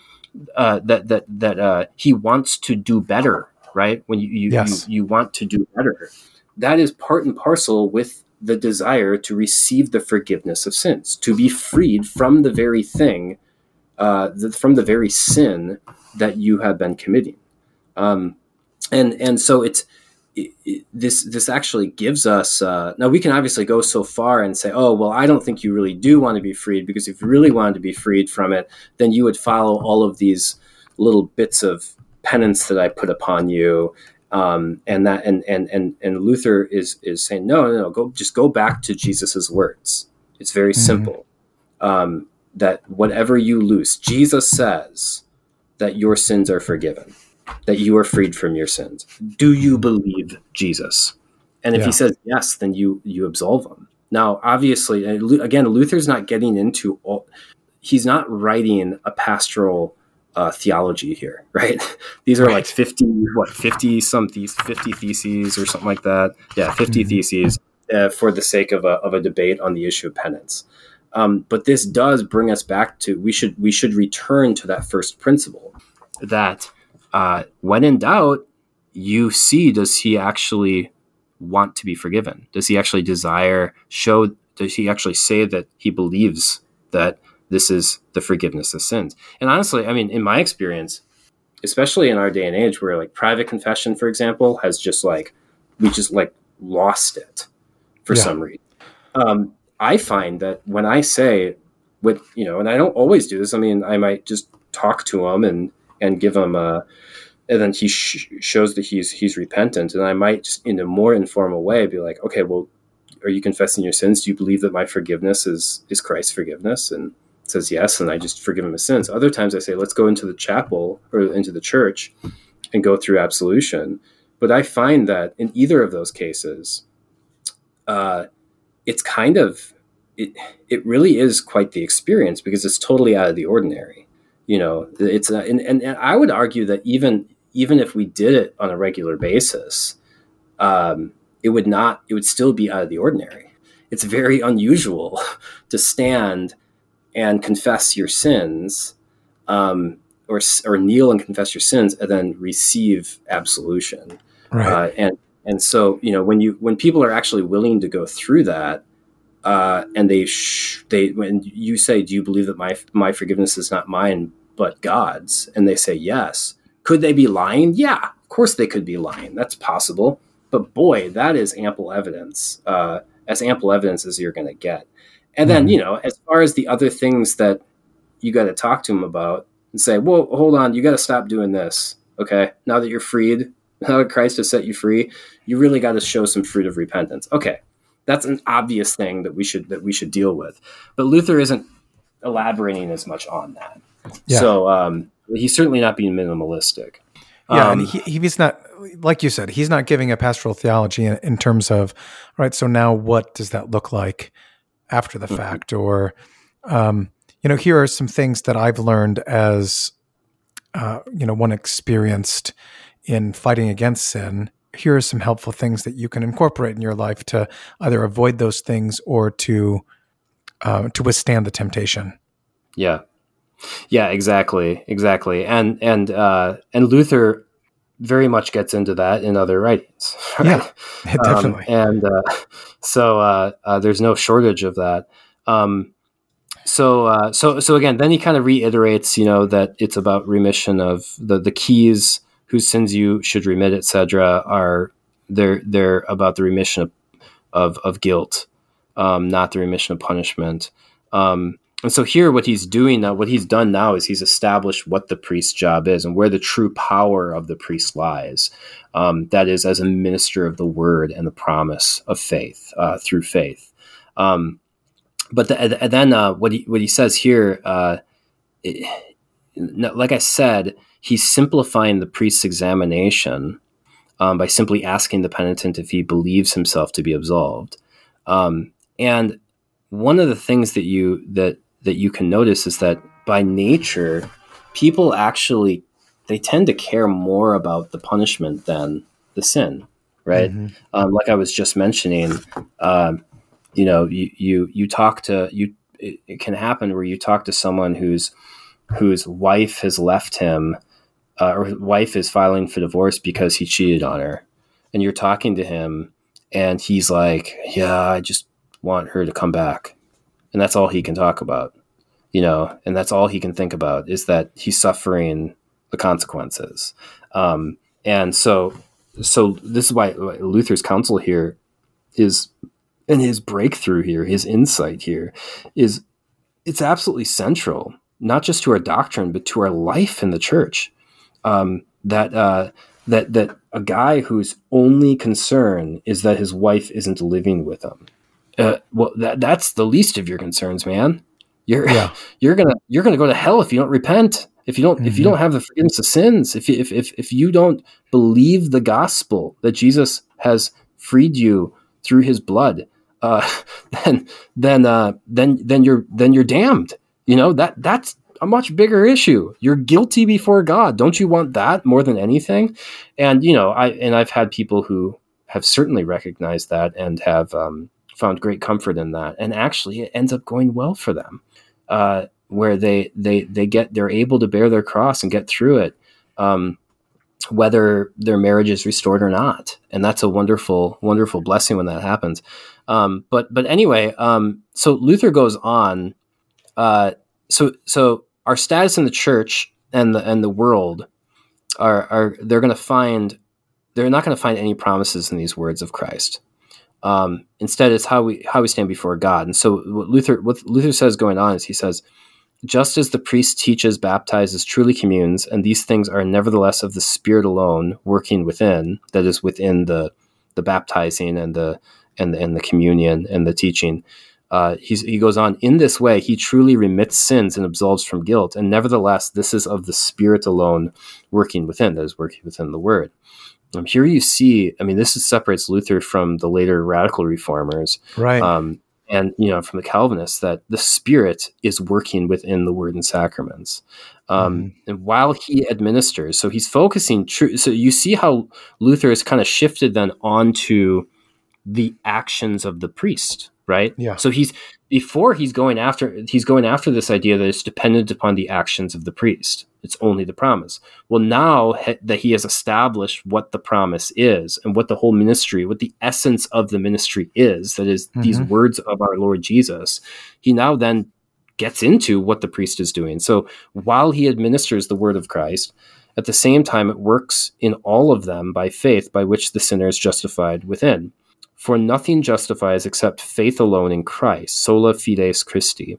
uh, that that that uh, he wants to do better, right? When you you, yes. you you want to do better, that is part and parcel with the desire to receive the forgiveness of sins, to be freed from the very thing, uh, the, from the very sin that you have been committing. Um, and and so it's it, it, this this actually gives us uh, now we can obviously go so far and say oh well I don't think you really do want to be freed because if you really wanted to be freed from it then you would follow all of these little bits of penance that I put upon you um, and that and, and and and Luther is is saying no, no, no, go just go back to Jesus's words. It's very mm-hmm. simple. Um, that whatever you lose, Jesus says that your sins are forgiven. that you are freed from your sins. Do you believe Jesus? And if Yeah. he says yes, then you you absolve him. Now, obviously, again, Luther's not getting into all. He's not writing a pastoral uh, theology here, right? These are like fifty, what fifty some these fifty theses or something like that. Yeah, 50 Mhm. theses uh, for the sake of a of a debate on the issue of penance. Um, but this does bring us back to we should we should return to that first principle that uh, when in doubt, you see does he actually want to be forgiven? Does he actually desire show? Does he actually say that he believes that this is the forgiveness of sins? And honestly, I mean, in my experience, especially in our day and age, where like private confession, for example, has just like we just like lost it for Yeah. some reason. Um, I find that when I say with you know, and I don't always do this. I mean, I might just talk to him and and give him a, and then he sh- shows that he's he's repentant, and I might just in a more informal way be like, okay, well, are you confessing your sins? Do you believe that my forgiveness is is Christ's forgiveness? And says yes, and I just forgive him his sins. Other times I say, let's go into the chapel or into the church and go through absolution. But I find that in either of those cases, uh, it's kind of it, it really is quite the experience because it's totally out of the ordinary. You know, it's uh, and, and, and I would argue that even even if we did it on a regular basis, um, it would not. It would still be out of the ordinary. It's very unusual to stand and confess your sins, um, or or kneel and confess your sins, and then receive absolution. Right. Uh, and and so you know when you when people are actually willing to go through that, uh, and they sh- they when you say, "Do you believe that my my forgiveness is not mine but God's?" and they say yes, could they be lying? Yeah, of course they could be lying. That's possible. But boy, that is ample evidence, uh, as ample evidence as you're going to get. And then Mhm. you know, as far as the other things that you got to talk to them about and say, "Well, hold on, you got to stop doing this." Okay, now that you're freed, now that Christ has set you free, you really got to show some fruit of repentance. Okay, that's an obvious thing that we should that we should deal with. But Luther isn't elaborating as much on that. Yeah. So um, he's certainly not being minimalistic. Yeah, Um, and he, he's not like you said. He's not giving a pastoral theology in, in terms of right. So now, what does that look like after the Mhm. fact? Or, um, you know, here are some things that I've learned as, uh, you know, one experienced in fighting against sin. Here are some helpful things that you can incorporate in your life to either avoid those things or to uh, to withstand the temptation. Yeah. Yeah, exactly. Exactly. And and uh and Luther very much gets into that in other writings. Yeah, Um, definitely. and uh, so uh, uh, there's no shortage of that. Um, so uh, so so again, then he kind of reiterates, you know, that it's about remission of the the keys whose sins you should remit, etc. Are they're they're about the remission of of, of guilt, um, not the remission of punishment. Um, and so here, what he's doing now, what he's done now, is he's established what the priest's job is and where the true power of the priest lies. Um, that is, as a minister of the word and the promise of faith uh, through faith. Um, but the, and then uh, what he what he says here, uh, it, like I said, he's simplifying the priest's examination um, by simply asking the penitent if he believes himself to be absolved. Um, and one of the things that you that that you can notice is that by nature, people actually they tend to care more about the punishment than the sin, right? Mhm. Um, like I was just mentioning, um, you know, you you you talk to you. It, it can happen where you talk to someone whose whose wife has left him, uh, or wife is filing for divorce because he cheated on her, and you're talking to him, and he's like, "Yeah, I just want her to come back," and that's all he can talk about, you know, and that's all he can think about is that he's suffering the consequences, um, and so so this is why Luther's counsel here is and his breakthrough here, his insight here is it's absolutely central, not just to our doctrine, but to our life in the church. Um, that uh, that that a guy whose only concern is that his wife isn't living with him. Uh, well, that that's the least of your concerns, man. You're yeah. you're gonna you're gonna go to hell if you don't repent. If you don't mm-hmm. if you mm-hmm. don't have the forgiveness of sins. If, you, if if if you don't believe the gospel that Jesus has freed you through His blood, uh, then then uh, then then you're then you're damned. You know that that's a much bigger issue. You're guilty before God. Don't you want that more than anything? And you know, I and I've had people who have certainly recognized that and have um, found great comfort in that. And actually, it ends up going well for them, uh, where they they they get they're able to bear their cross and get through it, um, whether their marriage is restored or not. And that's a wonderful wonderful blessing when that happens. Um, but but anyway, um, so Luther goes on. Uh, so so our status in the church and the and the world are are they're going to find they're not going to find any promises in these words of Christ. Um, instead, it's how we how we stand before God. And so, what Luther what Luther says going on is he says, just as the priest teaches, baptizes, truly communes, and these things are nevertheless of the Spirit alone working within, that is within the the baptizing and the and the, and the communion and the teaching. Uh, he goes on, in this way, he truly remits sins and absolves from guilt. And nevertheless, this is of the Spirit alone working within, that is working within the Word. Um, here you see, I mean, this is, separates Luther from the later radical reformers. Right. Um, and, you know, from the Calvinists, that the Spirit is working within the Word and sacraments. Um, mm. And while he administers, so he's focusing, true. So you see how Luther has kind of shifted then onto the actions of the priest right? Yeah. So he's before he's going after he's going after this idea that it's dependent upon the actions of the priest. It's only the promise. Well, now that he has established what the promise is and what the whole ministry, what the essence of the ministry is, that is mm-hmm. these words of our Lord Jesus, he now then gets into what the priest is doing. So while he administers the word of Christ, at the same time it works in all of them by faith by which the sinner is justified within. For nothing justifies except faith alone in Christ, sola fides Christi,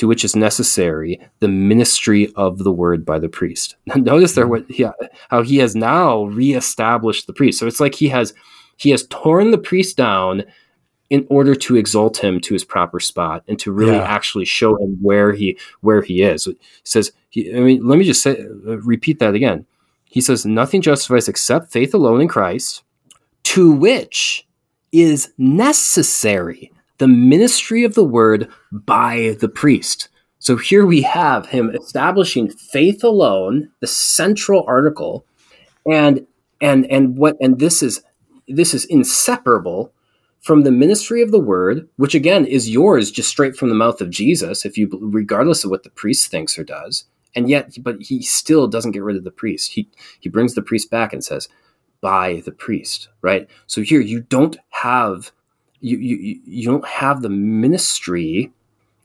to which is necessary the ministry of the word by the priest. Notice there what yeah, how he has now reestablished the priest. So it's like he has he has torn the priest down in order to exalt him to his proper spot and to really yeah. actually show him where he where he is. He says, he, I mean, let me just say, uh, repeat that again. He says, nothing justifies except faith alone in Christ, to which is necessary the ministry of the word by the priest. So here we have him establishing faith alone, the central article, and and and what and this is this is inseparable from the ministry of the word, which again is yours just straight from the mouth of Jesus, if you regardless of what the priest thinks or does. And yet, but he still doesn't get rid of the priest. He he brings the priest back and says, by the priest, right? So here you don't have you you you don't have the ministry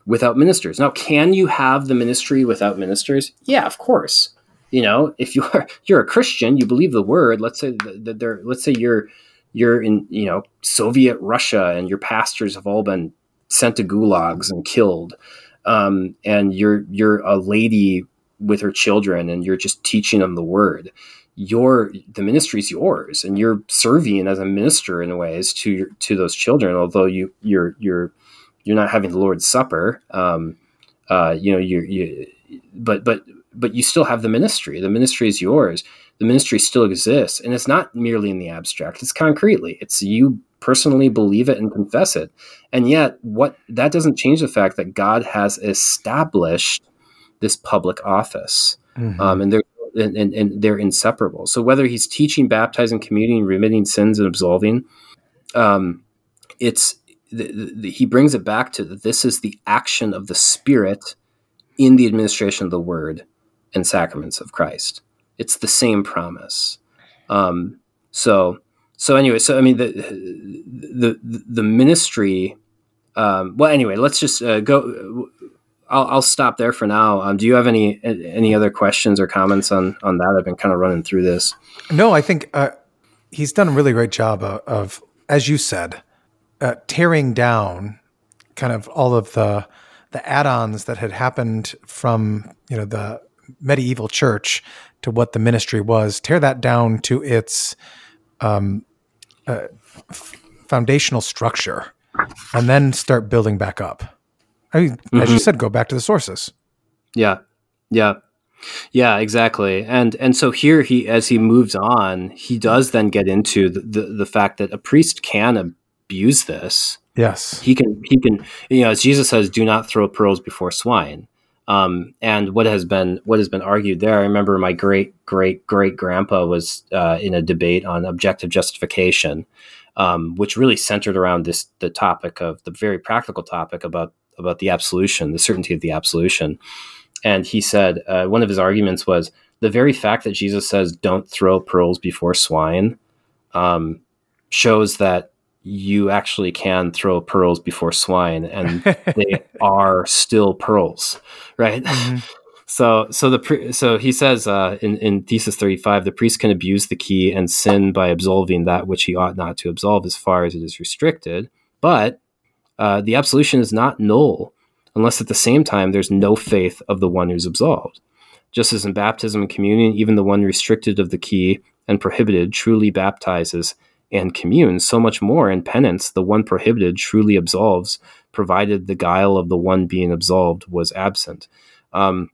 without ministers. Now, can you have the ministry without ministers? Yeah, of course. You know, if you're you're a Christian, you believe the word. Let's say that there. Let's say you're you're in you know Soviet Russia, and your pastors have all been sent to gulags and killed, um, and you're you're a lady with her children, and you're just teaching them the word your the ministry is yours and you're serving as a minister in a ways to your, to those children although you you're you're you're not having the lord's supper um uh you know you you but but but you still have the ministry. The ministry is yours. The ministry still exists and it's not merely in the abstract. It's concretely. It's you personally believe it and confess it. And yet what that doesn't change the fact that god has established this public office. Mm-hmm. um, and there and, and, and, they're inseparable. So whether he's teaching, baptizing, communing, remitting sins, and absolving, um, it's the, the, he brings it back to this is the action of the Spirit in the administration of the Word and sacraments of Christ. It's the same promise. Um, so so anyway, so I mean the the the ministry. Um, well, anyway, let's just uh, go. I'll, I'll stop there for now. Um, do you have any any other questions or comments on on that? I've been kind of running through this. No, I think uh, he's done a really great job of, of as you said, uh, tearing down kind of all of the the add-ons that had happened from you know the medieval church to what the ministry was. Tear that down to its um, uh, f- foundational structure, and then start building back up. I mm-hmm. as you mm-hmm. said, go back to the sources. Yeah, yeah, yeah, exactly. And and so here he, as he moves on, he does then get into the the, the fact that a priest can abuse this. Yes, he can. He can. You know, as Jesus says, "Do not throw pearls before swine." Um, and what has been what has been argued there, I remember my great great great grandpa was uh, in a debate on objective justification, um, which really centered around this the topic of the very practical topic about about the absolution, the certainty of the absolution. And he said uh, one of his arguments was the very fact that Jesus says don't throw pearls before swine um, shows that you actually can throw pearls before swine and they are still pearls right mm-hmm. so so the pre- so he says uh, in, in thesis 35 the priest can abuse the key and sin by absolving that which he ought not to absolve as far as it is restricted but uh, the absolution is not null unless at the same time there's no faith of the one who's absolved just as in baptism and communion even the one restricted of the key and prohibited truly baptizes and communes, so much more in penance, the one prohibited truly absolves, provided the guile of the one being absolved was absent. Um,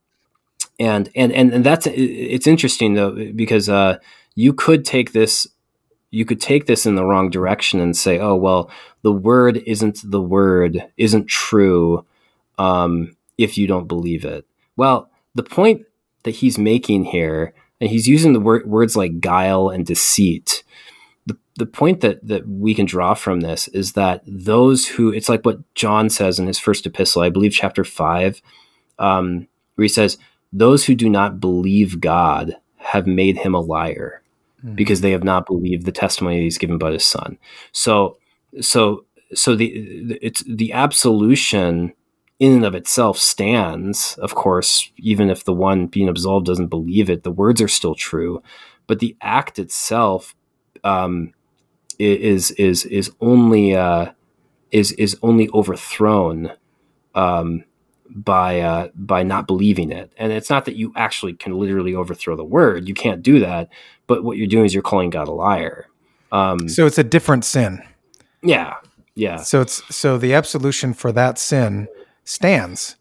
and, and and and that's it's interesting though because uh, you could take this you could take this in the wrong direction and say, oh well, the word isn't the word isn't true um, if you don't believe it. Well, the point that he's making here, and he's using the wor- words like guile and deceit the the point that that we can draw from this is that those who it's like what John says in his first epistle, I believe chapter five, um, where he says, "Those who do not believe God have made him a liar, mm-hmm. because they have not believed the testimony he's given by his Son." So, so, so the it's the absolution in and of itself stands, of course, even if the one being absolved doesn't believe it, the words are still true, but the act itself. Um, is is is only uh, is is only overthrown um, by uh, by not believing it. And it's not that you actually can literally overthrow the word. You can't do that. But what you're doing is you're calling God a liar. Um, so it's a different sin. Yeah, yeah. So it's so the absolution for that sin stands,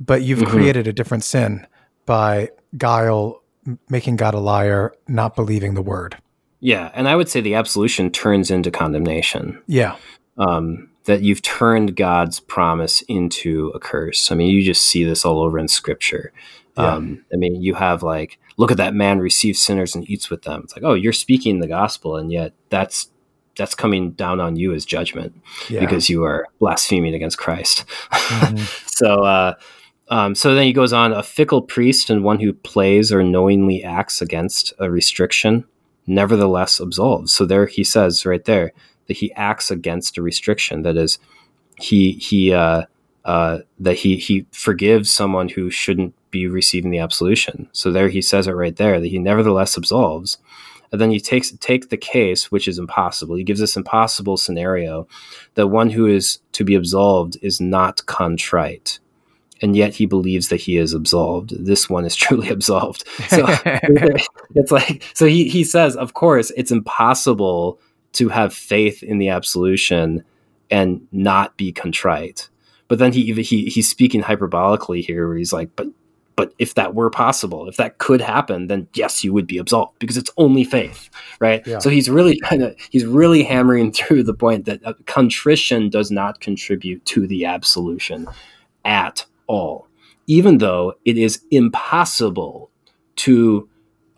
but you've mm-hmm. created a different sin by guile, making God a liar, not believing the word. Yeah, and I would say the absolution turns into condemnation. Yeah. Um, that you've turned God's promise into a curse. I mean, you just see this all over in Scripture. Yeah. Um, I mean, you have like, look at that man receives sinners and eats with them. It's like, oh, you're speaking the gospel, and yet that's that's coming down on you as judgment yeah. because you are blaspheming against Christ. Mm-hmm. so, uh, um, so then he goes on: a fickle priest and one who plays or knowingly acts against a restriction nevertheless absolves. So there he says right there that he acts against a restriction. That is, he he uh, uh, that he he forgives someone who shouldn't be receiving the absolution. So there he says it right there that he nevertheless absolves. And then he takes take the case, which is impossible. He gives this impossible scenario that one who is to be absolved is not contrite and yet he believes that he is absolved. This one is truly absolved. So it's like so he he says, of course, it's impossible to have faith in the absolution and not be contrite. But then he he he's speaking hyperbolically here, where he's like, but but if that were possible, if that could happen, then yes, you would be absolved because it's only faith, right? Yeah. So he's really kind of he's really hammering through the point that uh, contrition does not contribute to the absolution at all, even though it is impossible to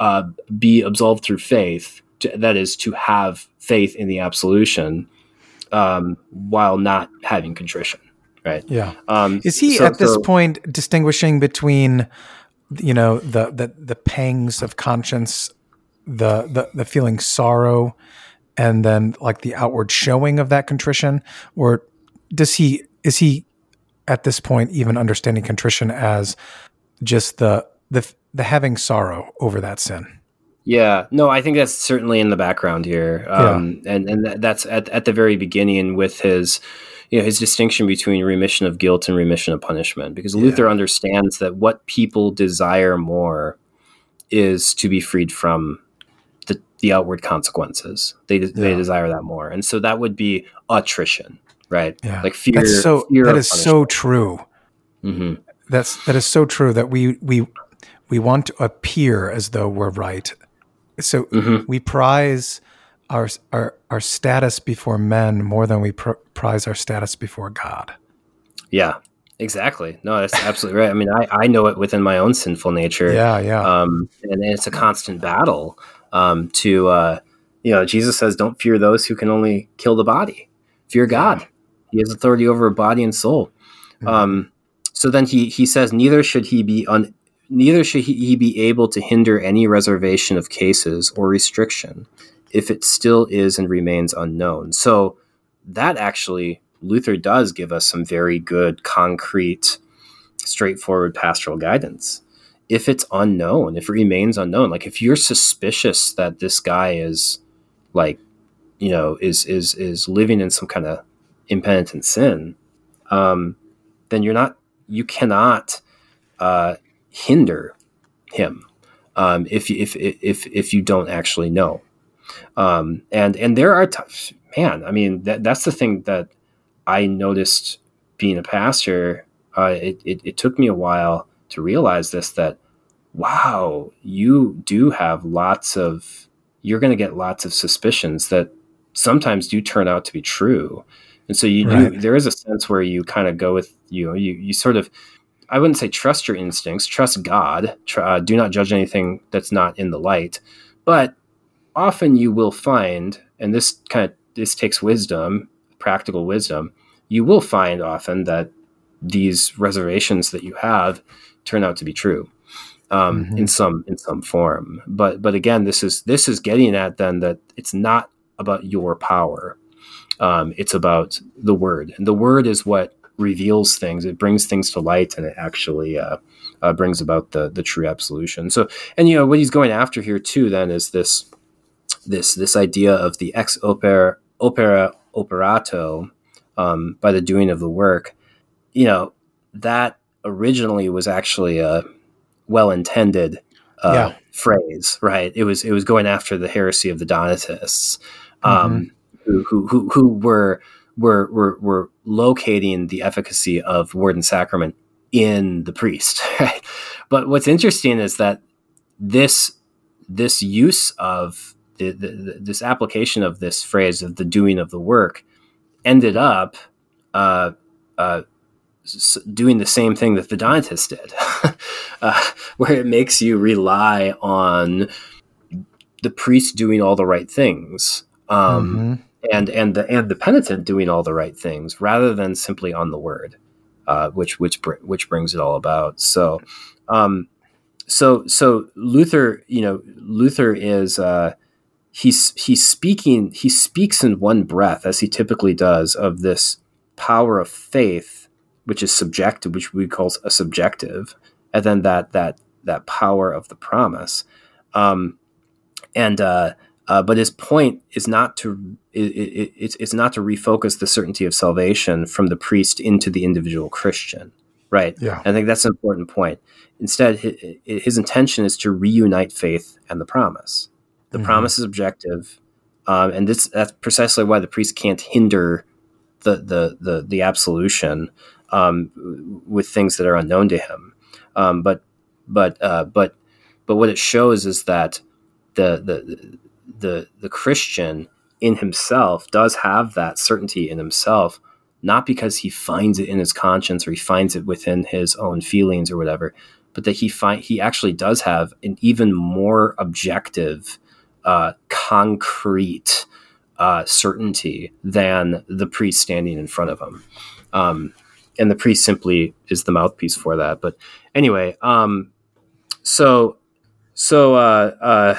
uh, be absolved through faith, to, that is, to have faith in the absolution um, while not having contrition. Right. Yeah. Um, is he so, at this so, point distinguishing between, you know, the the the pangs of conscience, the the the feeling sorrow, and then like the outward showing of that contrition, or does he is he at this point even understanding contrition as just the the the having sorrow over that sin. Yeah, no, I think that's certainly in the background here, um, yeah. and and that's at at the very beginning with his, you know, his distinction between remission of guilt and remission of punishment, because yeah. Luther understands that what people desire more is to be freed from the the outward consequences. They yeah. they desire that more, and so that would be attrition right? Yeah. Like fear. That's so fear that is so true. Mm-hmm. That's that is so true that we we we want to appear as though we're right. So Mhm. we prize our our our status before men more than we pr- prize our status before God. Yeah, exactly. No, that's absolutely right. I mean, I, I know it within my own sinful nature. Yeah, yeah. Um, and it's a constant battle um, to, uh, you know, Jesus says, don't fear those who can only kill the body. Fear God. He has authority over body and soul. Mhm. Um, so then he, he says, neither should he be un, neither should he, he be able to hinder any reservation of cases or restriction if it still is and remains unknown. So that actually Luther does give us some very good, concrete, straightforward pastoral guidance. If it's unknown, if it remains unknown, like if you're suspicious that this guy is like, you know, is is is living in some kind of impenitent sin, um, then you're not, you cannot uh, hinder him um, if if if if you don't actually know. Um, and and there are t- man, I mean that that's the thing that I noticed being a pastor. Uh, it, it it took me a while to realize this that wow, you do have lots of you're going to get lots of suspicions that sometimes do turn out to be true. And so you Right. do there is a sense where you kind of go with you know you you sort of I wouldn't say trust your instincts, trust God. Tr- uh, do not judge anything that's not in the light. But often you will find, and this kind of this takes wisdom, practical wisdom. You will find often that these reservations that you have turn out to be true um, Mhm. in some in some form. But but again, this is this is getting at then that it's not about your power. Um, it's about the word, and the word is what reveals things. It brings things to light, and it actually uh, uh, brings about the the true absolution. So, and you know what he's going after here too. Then is this this this idea of the ex opera opera operato um, by the doing of the work. You know that originally was actually a well intended uh, Yeah. phrase, right? It was it was going after the heresy of the Donatists, um, who, who who who were were were were locating the efficacy of word and sacrament in the priest. Right? But what's interesting is that this this use of the, the, this application of this phrase of the doing of the work ended up uh, uh, doing the same thing that the Donatists did, uh, where it makes you rely on the priest doing all the right things. Um, Mhm. and and the and the penitent doing all the right things rather than simply on the word, uh, which which br- which brings it all about. So, um, so so Luther, you know, Luther is uh, he's he's speaking he speaks in one breath as he typically does of this power of faith, which is subjective, which we call a subjective, and then that that that power of the promise. Um, and uh, uh, but his point is not to it, it, it's, it's not to refocus the certainty of salvation from the priest into the individual Christian, right? Yeah. I think that's an important point. Instead, his, his intention is to reunite faith and the promise. The Mhm. promise is objective, um, and this that's precisely why the priest can't hinder the the the, the absolution um, with things that are unknown to him. Um, but but uh, but but what it shows is that the the the the Christian in himself does have that certainty in himself, not because he finds it in his conscience or he finds it within his own feelings or whatever, but that he find he actually does have an even more objective, uh, concrete uh, certainty than the priest standing in front of him. Um, and the priest simply is the mouthpiece for that. But anyway, um, so so uh, uh,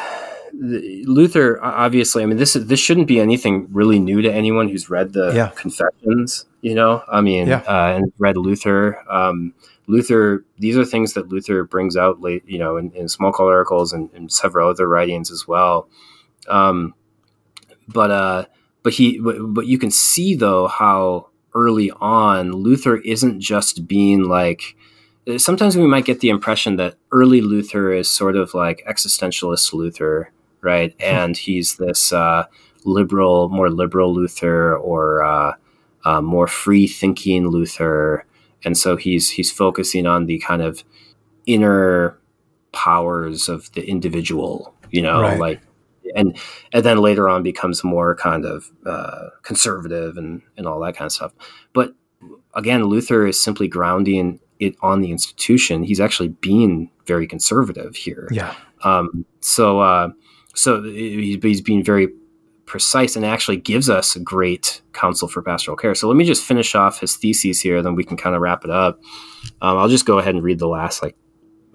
Luther obviously. I mean, this is this shouldn't be anything really new to anyone who's read the Yeah. Confessions. You know, I mean, Yeah. uh, and read Luther. Um, Luther. These are things that Luther brings out late. You know, in, in Smalcald articles and, and several other writings as well. Um, but uh, but he but, but you can see though how early on Luther isn't just being like sometimes we might get the impression that early Luther is sort of like existentialist Luther, right? And he's this uh, liberal, more liberal Luther, or uh, uh, more free thinking Luther. And so he's he's focusing on the kind of inner powers of the individual. You know, right. like and and then later on becomes more kind of uh, conservative and and all that kind of stuff. But again, Luther is simply grounding it on the institution. He's actually being very conservative here. Yeah. Um, so uh, so he's being very precise and actually gives us a great counsel for pastoral care. So let me just finish off his theses here, then we can kind of wrap it up. Um, I'll just go ahead and read the last like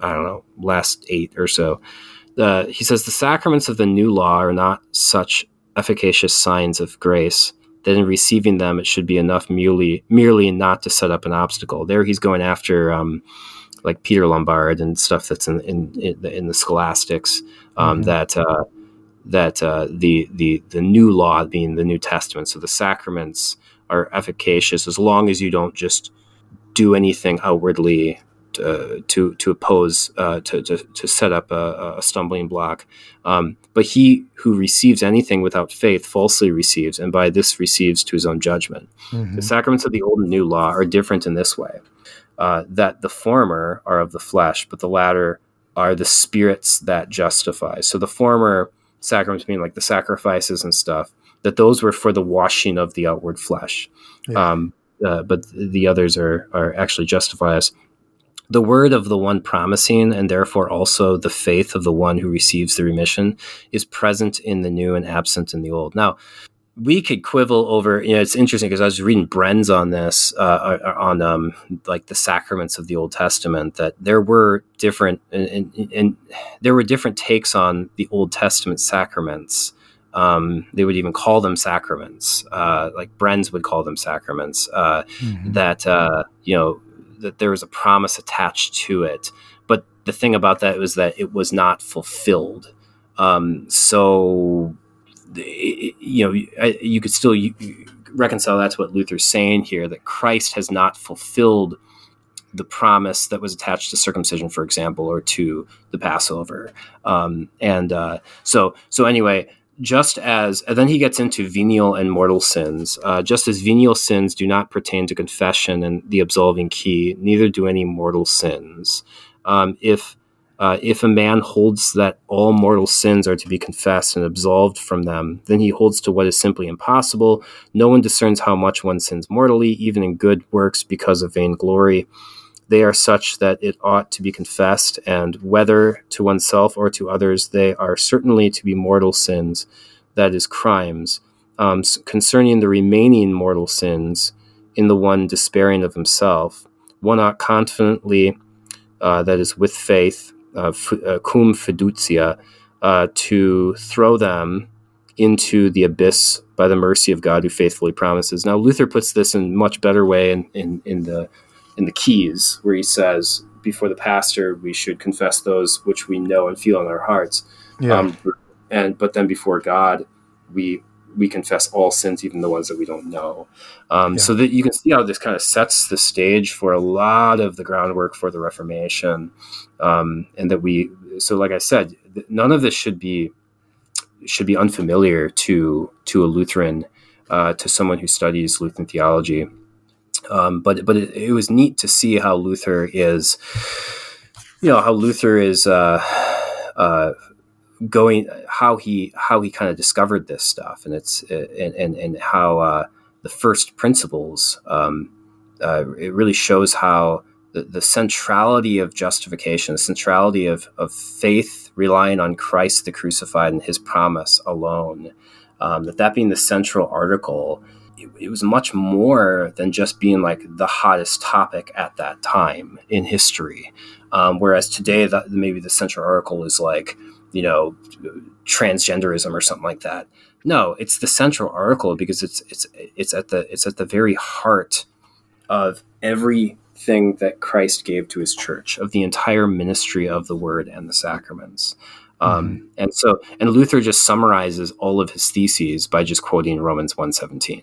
I don't know last eight or so uh, he says the sacraments of the new law are not such efficacious signs of grace that in receiving them it should be enough merely merely not to set up an obstacle. There he's going after um, like Peter Lombard and stuff that's in in, in, the, in the scholastics um, mm-hmm. that uh, that uh, the the the new law being the New Testament, so the sacraments are efficacious as long as you don't just do anything outwardly uh, to to oppose uh, to, to, to set up a, a stumbling block. Um, but he who receives anything without faith falsely receives, and by this receives to his own judgment. Mm-hmm. The sacraments of the old and new law are different in this way: uh, that the former are of the flesh, but the latter are the spirits that justify. So the former sacraments, being like the sacrifices and stuff, that those were for the washing of the outward flesh. Yeah. Um, uh, but the others are are actually justify us the word of the one promising, and therefore also the faith of the one who receives the remission, is present in the new and absent in the old. Now, we could quibble over. You know, it's interesting because I was reading Brenz on this, uh, uh, uh, on um, like the sacraments of the Old Testament. That there were different, and, and, and there were different takes on the Old Testament sacraments. Um, they would even call them sacraments, uh, like Brenz would call them sacraments. Uh, mm-hmm. That uh, you know that there was a promise attached to it. But the thing about that was that it was not fulfilled. Um, so, you know, you could still reconcile that's what Luther's saying here that Christ has not fulfilled the promise that was attached to circumcision, for example, or to the Passover. Um, and uh, so, so anyway, just as and then he gets into venial and mortal sins uh, just as venial sins do not pertain to confession and the absolving key neither do any mortal sins um, if uh, if a man holds that all mortal sins are to be confessed and absolved from them, then he holds to what is simply impossible. No one discerns how much one sins mortally, even in good works, because of vainglory they are such that it ought to be confessed, and whether to oneself or to others, they are certainly to be mortal sins, that is, crimes. Um, concerning the remaining mortal sins, in the one despairing of himself, one ought confidently, uh, that is, with faith, uh, uh cum fiducia, uh, to throw them into the abyss by the mercy of God who faithfully promises. Now, Luther puts this in much better way in, in, in the in the keys where he says before the pastor we should confess those which we know and feel in our hearts yeah. Um, and but then before god we we confess all sins even the ones that we don't know. Um, yeah. so that you can see how this kind of sets the stage for a lot of the groundwork for the reformation. Um, and that we so like i said none of this should be should be unfamiliar to to a lutheran uh, to someone who studies lutheran theology. Um, but but it, it, was neat to see how Luther is, you know, how Luther is uh, uh, going, how he how he kind of discovered this stuff, and it's and and, and how uh, the first principles. Um, uh, it really shows how the, the centrality of justification, the centrality of, of faith relying on Christ the crucified and His promise alone, um, that that being the central article it, it was much more than just being like the hottest topic at that time in history. Um, whereas today, that maybe the central article is like, you know, transgenderism or something like that. No, it's the central article because it's it's it's at the it's at the very heart of everything that Christ gave to His church, of the entire ministry of the Word and the sacraments. Um, mm-hmm. and so, and Luther just summarizes all of his theses by just quoting Romans 117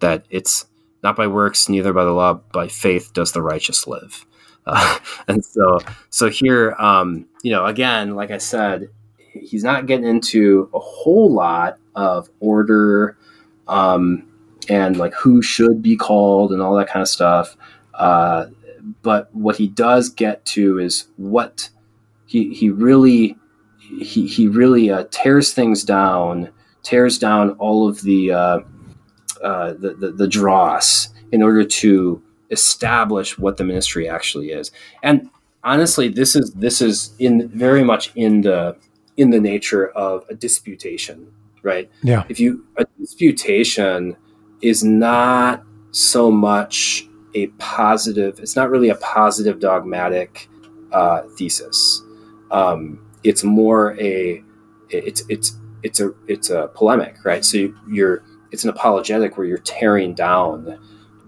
that it's not by works, neither by the law, by faith does the righteous live. Uh, and so, so here, um, you know, again, like I said, he's not getting into a whole lot of order um, and like who should be called and all that kind of stuff. Uh, but what he does get to is what he he really he he really uh, tears things down, tears down all of the, uh, uh, the, the the dross in order to establish what the ministry actually is. And honestly, this is this is in very much in the in the nature of a disputation, right? Yeah. If you a disputation is not so much a positive. It's not really a positive dogmatic uh, thesis. Um, it's more a it's it's it's a it's a polemic, right? So you're it's an apologetic where you're tearing down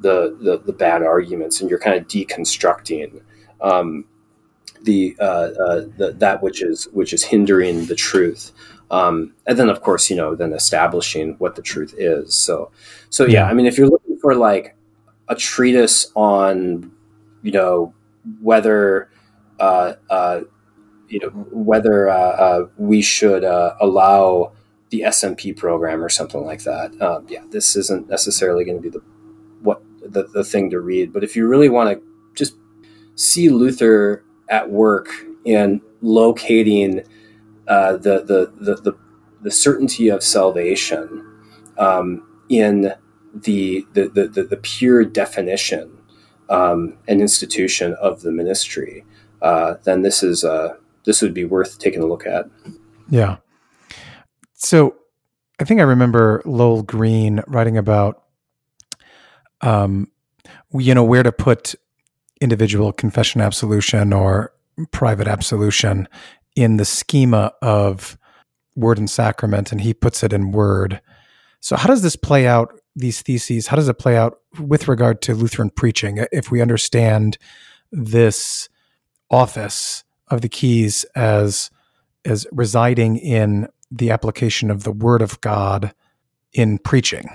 the the, the bad arguments and you're kind of deconstructing um, the, uh, uh, the that which is which is hindering the truth. Um, and then of course you know then establishing what the truth is. So so yeah, I mean if you're looking for like a treatise on you know whether uh, uh, you know whether uh, uh we should uh, allow the SMP program or something like that. Um, yeah, this isn't necessarily going to be the what the, the thing to read. But if you really want to just see Luther at work in locating uh, the, the, the the the certainty of salvation um, in the the, the the pure definition um, and institution of the ministry, uh, then this is uh, this would be worth taking a look at. Yeah. So I think I remember Lowell Green writing about, um, you know, where to put individual confession absolution or private absolution in the schema of word and sacrament, and he puts it in word. So, how does this play out? These theses, how does it play out with regard to Lutheran preaching? If we understand this office of the keys as as residing in the application of the Word of God in preaching?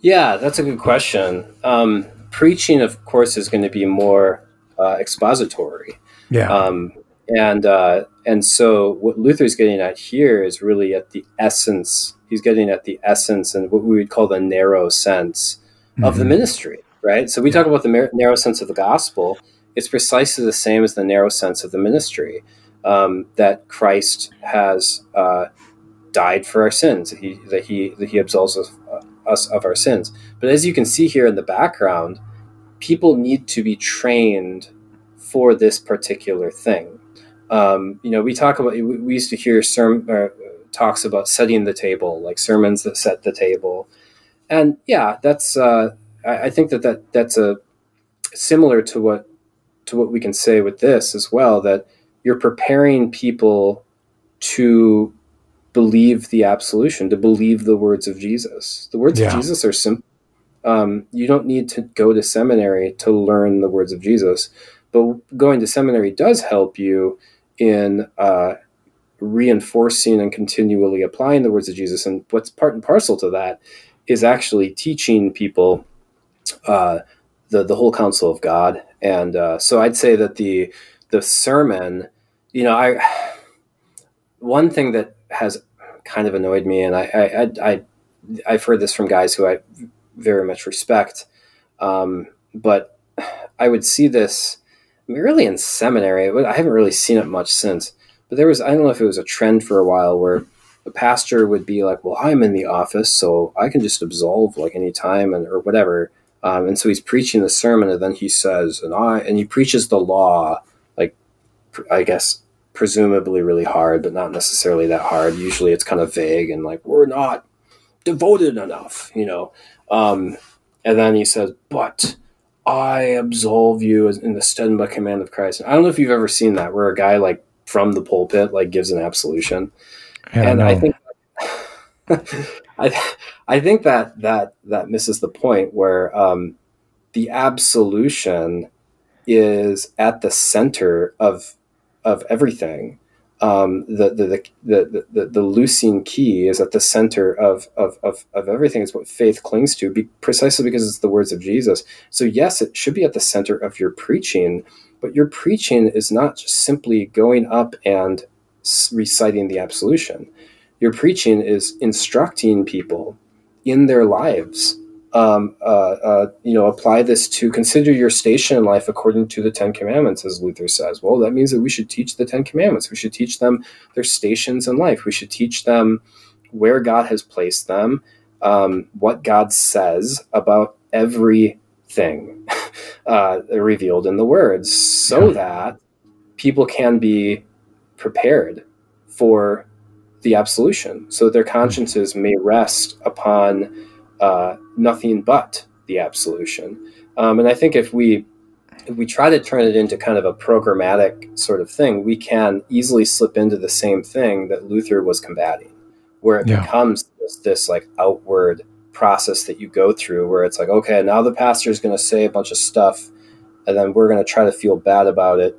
Yeah, that's a good question. Um, preaching, of course, is going to be more uh, expository. Yeah. Um, and uh, and so what Luther's getting at here is really at the essence. He's getting at the essence and what we would call the narrow sense mm-hmm. of the mm-hmm. ministry, right? So we talk about the narrow sense of the gospel. It's precisely the same as the narrow sense of the ministry um, that Christ has uh, died for our sins. He, that he that he absolves us, uh, us of our sins. But as you can see here in the background, people need to be trained for this particular thing. Um, you know, we talk about we used to hear sermon uh, talks about setting the table, like sermons that set the table, and yeah, that's uh, I, I think that, that that's a similar to what to what we can say with this as well that you're preparing people to believe the absolution, to believe the words of Jesus. The words yeah. of Jesus are simple. Um, you don't need to go to seminary to learn the words of Jesus, but going to seminary does help you in uh, reinforcing and continually applying the words of Jesus. And what's part and parcel to that is actually teaching people uh, the the whole counsel of God. And uh, so I'd say that the the sermon you know, I one thing that has kind of annoyed me, and I, I, I, I have heard this from guys who I very much respect, um, but I would see this really in seminary. I haven't really seen it much since, but there was I don't know if it was a trend for a while where a pastor would be like, "Well, I'm in the office, so I can just absolve like any time and or whatever." Um, and so he's preaching the sermon, and then he says, "And I," and he preaches the law, like I guess presumably really hard, but not necessarily that hard. Usually it's kind of vague and like, we're not devoted enough, you know. Um, and then he says, but I absolve you in the stead by command of Christ. And I don't know if you've ever seen that where a guy like from the pulpit like gives an absolution. And I think I I think that that that misses the point where um, the absolution is at the center of of everything. Um, the, the, the, the, the, loosing key is at the center of, of, of, of everything It's what faith clings to be, precisely because it's the words of Jesus. So yes, it should be at the center of your preaching, but your preaching is not just simply going up and reciting the absolution. Your preaching is instructing people in their lives um, uh, uh, you know, apply this to consider your station in life according to the Ten Commandments, as Luther says. Well, that means that we should teach the Ten Commandments. We should teach them their stations in life. We should teach them where God has placed them, um, what God says about everything uh, revealed in the words, so yeah. that people can be prepared for the absolution, so that their consciences may rest upon uh, nothing but the absolution. Um, and I think if we if we try to turn it into kind of a programmatic sort of thing, we can easily slip into the same thing that Luther was combating, where it yeah. becomes this, this like outward process that you go through, where it's like, okay, now the pastor is going to say a bunch of stuff, and then we're going to try to feel bad about it,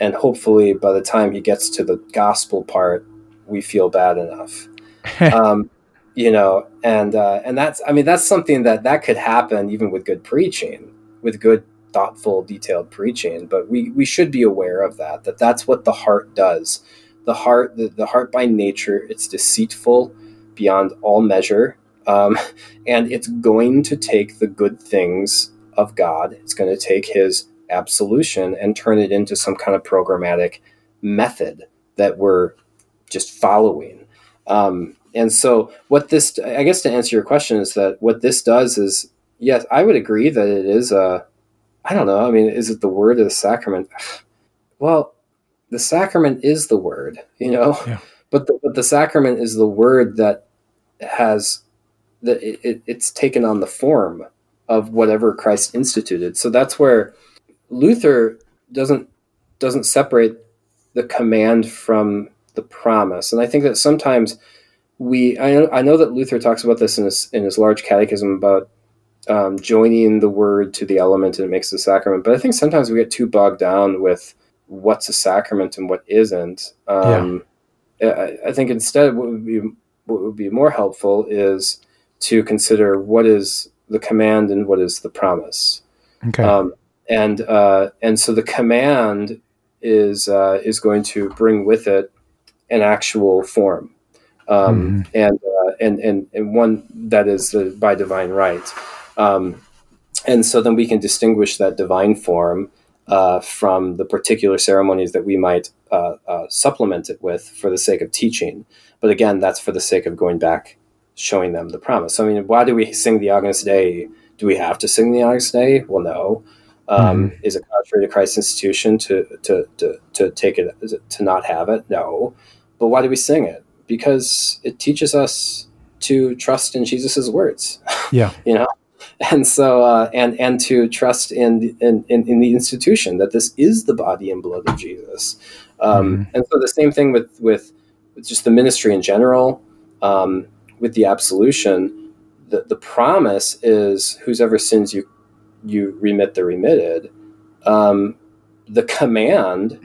and hopefully by the time he gets to the gospel part, we feel bad enough. um, you know, and uh, and that's I mean that's something that that could happen even with good preaching, with good thoughtful, detailed preaching. But we we should be aware of that. That that's what the heart does. The heart, the, the heart by nature, it's deceitful beyond all measure, um, and it's going to take the good things of God. It's going to take His absolution and turn it into some kind of programmatic method that we're just following. Um, and so what this i guess to answer your question is that what this does is yes i would agree that it is a i don't know i mean is it the word or the sacrament? Well the sacrament is the word you know? Yeah. but, the, but the sacrament is the word that has that it, it, it's taken on the form of whatever christ instituted. So that's where luther doesn't doesn't separate the command from the promise. And i think that sometimes we I know, I know that Luther talks about this in his in his large catechism about um, joining the word to the element and it makes the sacrament. But I think sometimes we get too bogged down with what's a sacrament and what isn't. Um, yeah. I, I, think instead what would be what would be more helpful is to consider what is the command and what is the promise. Okay. Um, and uh, and so the command is uh, is going to bring with it an actual form um, mm-hmm. and, uh, and and and one that is the, by divine right. Um, and so then we can distinguish that divine form uh, from the particular ceremonies that we might uh, uh, supplement it with for the sake of teaching. But again, that's for the sake of going back, showing them the promise. So, I mean, why do we sing the Agnus Dei? Do we have to sing the Agnus Dei? Well, no. Um, mm-hmm. Is it contrary to Christ's institution to, to, to, to take it, to not have it? No. But why do we sing it? Because it teaches us to trust in Jesus's words. Yeah. you know? And so, uh, and and to trust in, in in the institution that this is the body and blood of Jesus, um, mm-hmm. and so the same thing with with, just the ministry in general, um, with the absolution, the the promise is whosever sins you you remit the remitted. Um, the command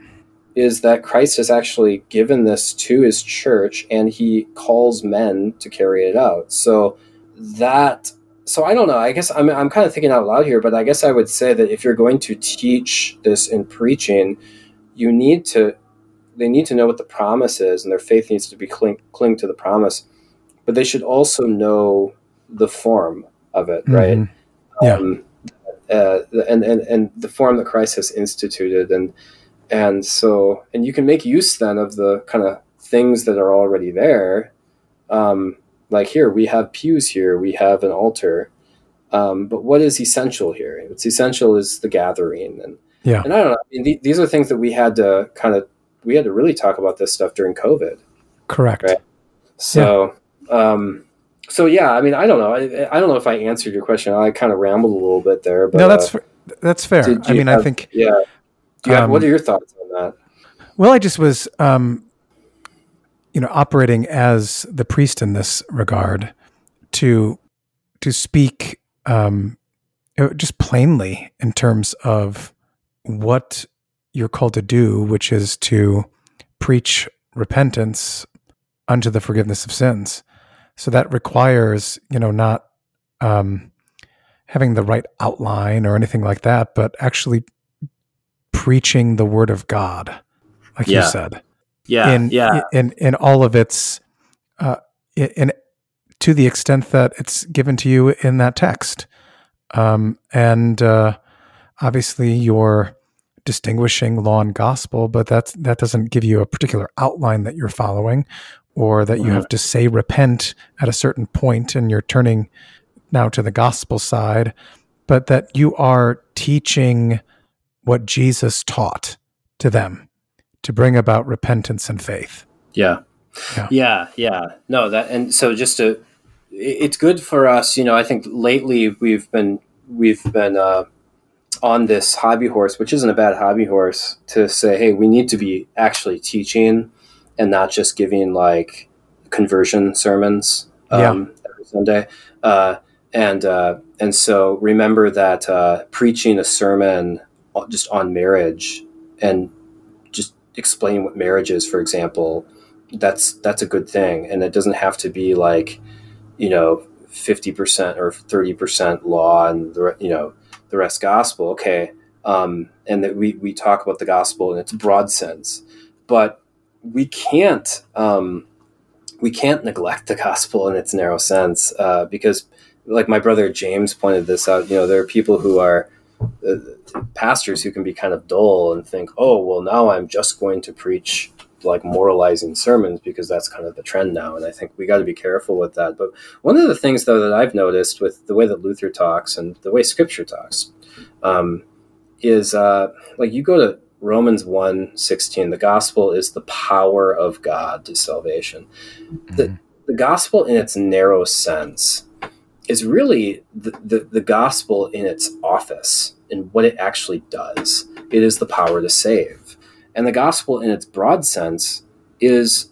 is that Christ has actually given this to his church and he calls men to carry it out. So that so I don't know. I guess I'm I'm kind of thinking out loud here, but I guess I would say that if you're going to teach this in preaching, you need to they need to know what the promise is and their faith needs to be cling, cling to the promise. But they should also know the form of it, right? Mm-hmm. Yeah. Um, uh, and, and and the form that Christ has instituted and and so and you can make use then of the kind of things that are already there. Um, like here we have pews here we have an altar. Um, but what is essential here? What's essential is the gathering and yeah. and i don't know I mean, th- these are things that we had to kind of we had to really talk about this stuff during covid. Correct. Right? so yeah. um so yeah i mean i don't know I, I don't know if i answered your question. I kind of rambled a little bit there but no that's uh, that's fair. i mean have, i think yeah have, um, what are your thoughts on that? Well, I just was, um, you know, operating as the priest in this regard to to speak um, just plainly in terms of what you're called to do, which is to preach repentance unto the forgiveness of sins. So that requires, you know, not um, having the right outline or anything like that, but actually preaching the word of God, like yeah. you said. Yeah, in, yeah. In in all of its, uh, in to the extent that it's given to you in that text. Um, and uh, obviously, you're distinguishing law and gospel, but that's that doesn't give you a particular outline that you're following, or that you have to say repent at a certain point, and you're turning now to the gospel side, but that you are teaching what Jesus taught to them to bring about repentance and faith. Yeah. Yeah. Yeah. yeah. No, that, and so just to, it's good for us, you know, I think lately we've been, we've been, uh, on this hobby horse, which isn't a bad hobby horse, to say, hey, we need to be actually teaching and not just giving like conversion sermons um, yeah. every Sunday. Uh, and uh, and so remember that uh, preaching a sermon just on marriage and just explain what marriage is, for example, that's that's a good thing, and it doesn't have to be like you know fifty percent or thirty percent law and the you know the rest gospel. Okay, um, and that we we talk about the gospel in its broad sense, but we can't. Um, we can't neglect the gospel in its narrow sense uh, because like my brother James pointed this out. You know, there are people who are uh, pastors who can be kind of dull and think, "Oh, well, now I'm just going to preach like moralizing sermons because that's kind of the trend now." And I think we got to be careful with that. But one of the things, though, that I've noticed with the way that Luther talks and the way Scripture talks um, is uh, like you go to Romans 1 16, the gospel is the power of God to salvation. Mm-hmm. The, the gospel, in its narrow sense, is really the, the, the gospel in its office and what it actually does. It is the power to save. And the gospel in its broad sense is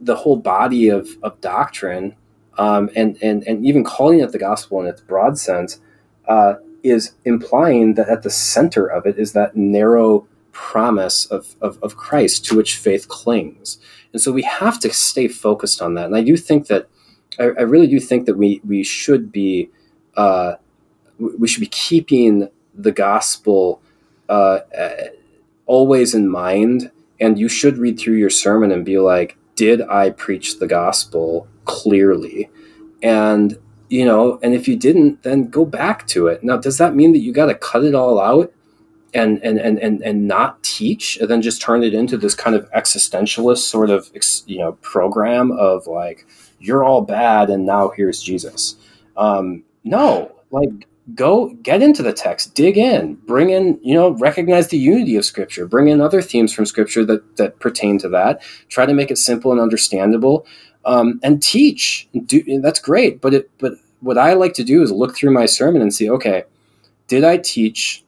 the whole body of, of doctrine um, and, and, and even calling it the gospel in its broad sense uh, is implying that at the center of it is that narrow promise of, of, of Christ to which faith clings. And so we have to stay focused on that. And I do think that I, I really do think that we we should be uh, we should be keeping the gospel uh, always in mind, and you should read through your sermon and be like, "Did I preach the gospel clearly?" And you know, and if you didn't, then go back to it. Now, does that mean that you got to cut it all out and and and and and not teach, and then just turn it into this kind of existentialist sort of you know program of like you're all bad and now here's Jesus. Um, no, like go get into the text, dig in, bring in, you know, recognize the unity of scripture, bring in other themes from scripture that, that pertain to that, try to make it simple and understandable, um, and teach. Do, that's great. But it, but what I like to do is look through my sermon and see, okay, did I teach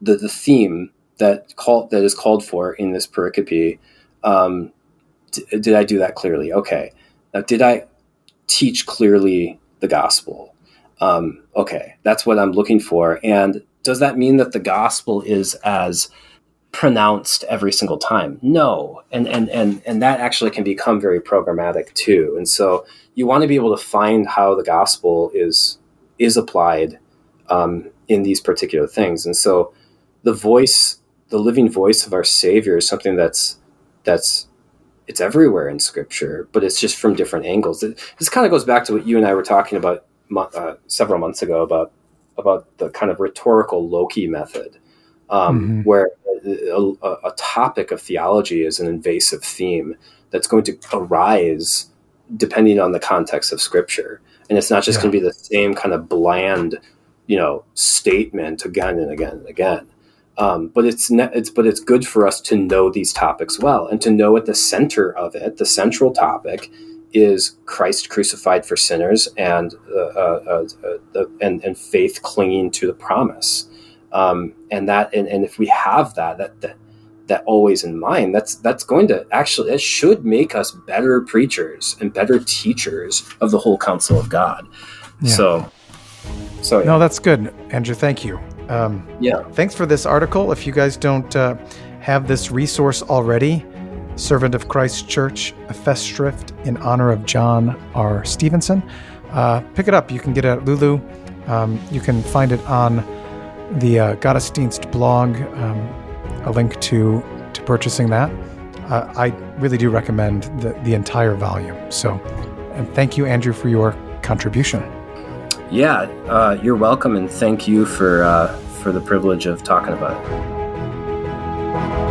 the, the theme that call, that is called for in this pericope? Um, d- did I do that clearly? Okay. Now, did I teach clearly the gospel. Um, okay, that's what I'm looking for. And does that mean that the gospel is as pronounced every single time? No. And and and and that actually can become very programmatic too. And so you want to be able to find how the gospel is is applied um, in these particular things. And so the voice, the living voice of our Savior, is something that's that's it's everywhere in scripture, but it's just from different angles. It, this kind of goes back to what you and I were talking about uh, several months ago about about the kind of rhetorical loci method, um, mm-hmm. where a, a, a, topic of theology is an invasive theme that's going to arise depending on the context of scripture, and it's not just yeah. going to be the same kind of bland, you know, statement again and again and again. Um, but it's ne- it's but it's good for us to know these topics well and to know at the center of it, the central topic is Christ crucified for sinners and uh, uh, uh, and and faith clinging to the promise. Um, and that and, and if we have that that that that always in mind, that's that's going to actually it should make us better preachers and better teachers of the whole counsel of God. Yeah. So, so yeah. no, that's good, Andrew. Thank you. Um, yeah. Thanks for this article. If you guys don't uh, have this resource already, Servant of Christ Church, a festschrift in honor of John R. Stephenson, uh, pick it up. You can get it at Lulu. Um, you can find it on the uh, Gottesdienst blog, um, a link to, to purchasing that. Uh, I really do recommend the, the entire volume. So, and thank you, Andrew, for your contribution. Yeah, uh, you're welcome, and thank you for uh, for the privilege of talking about it.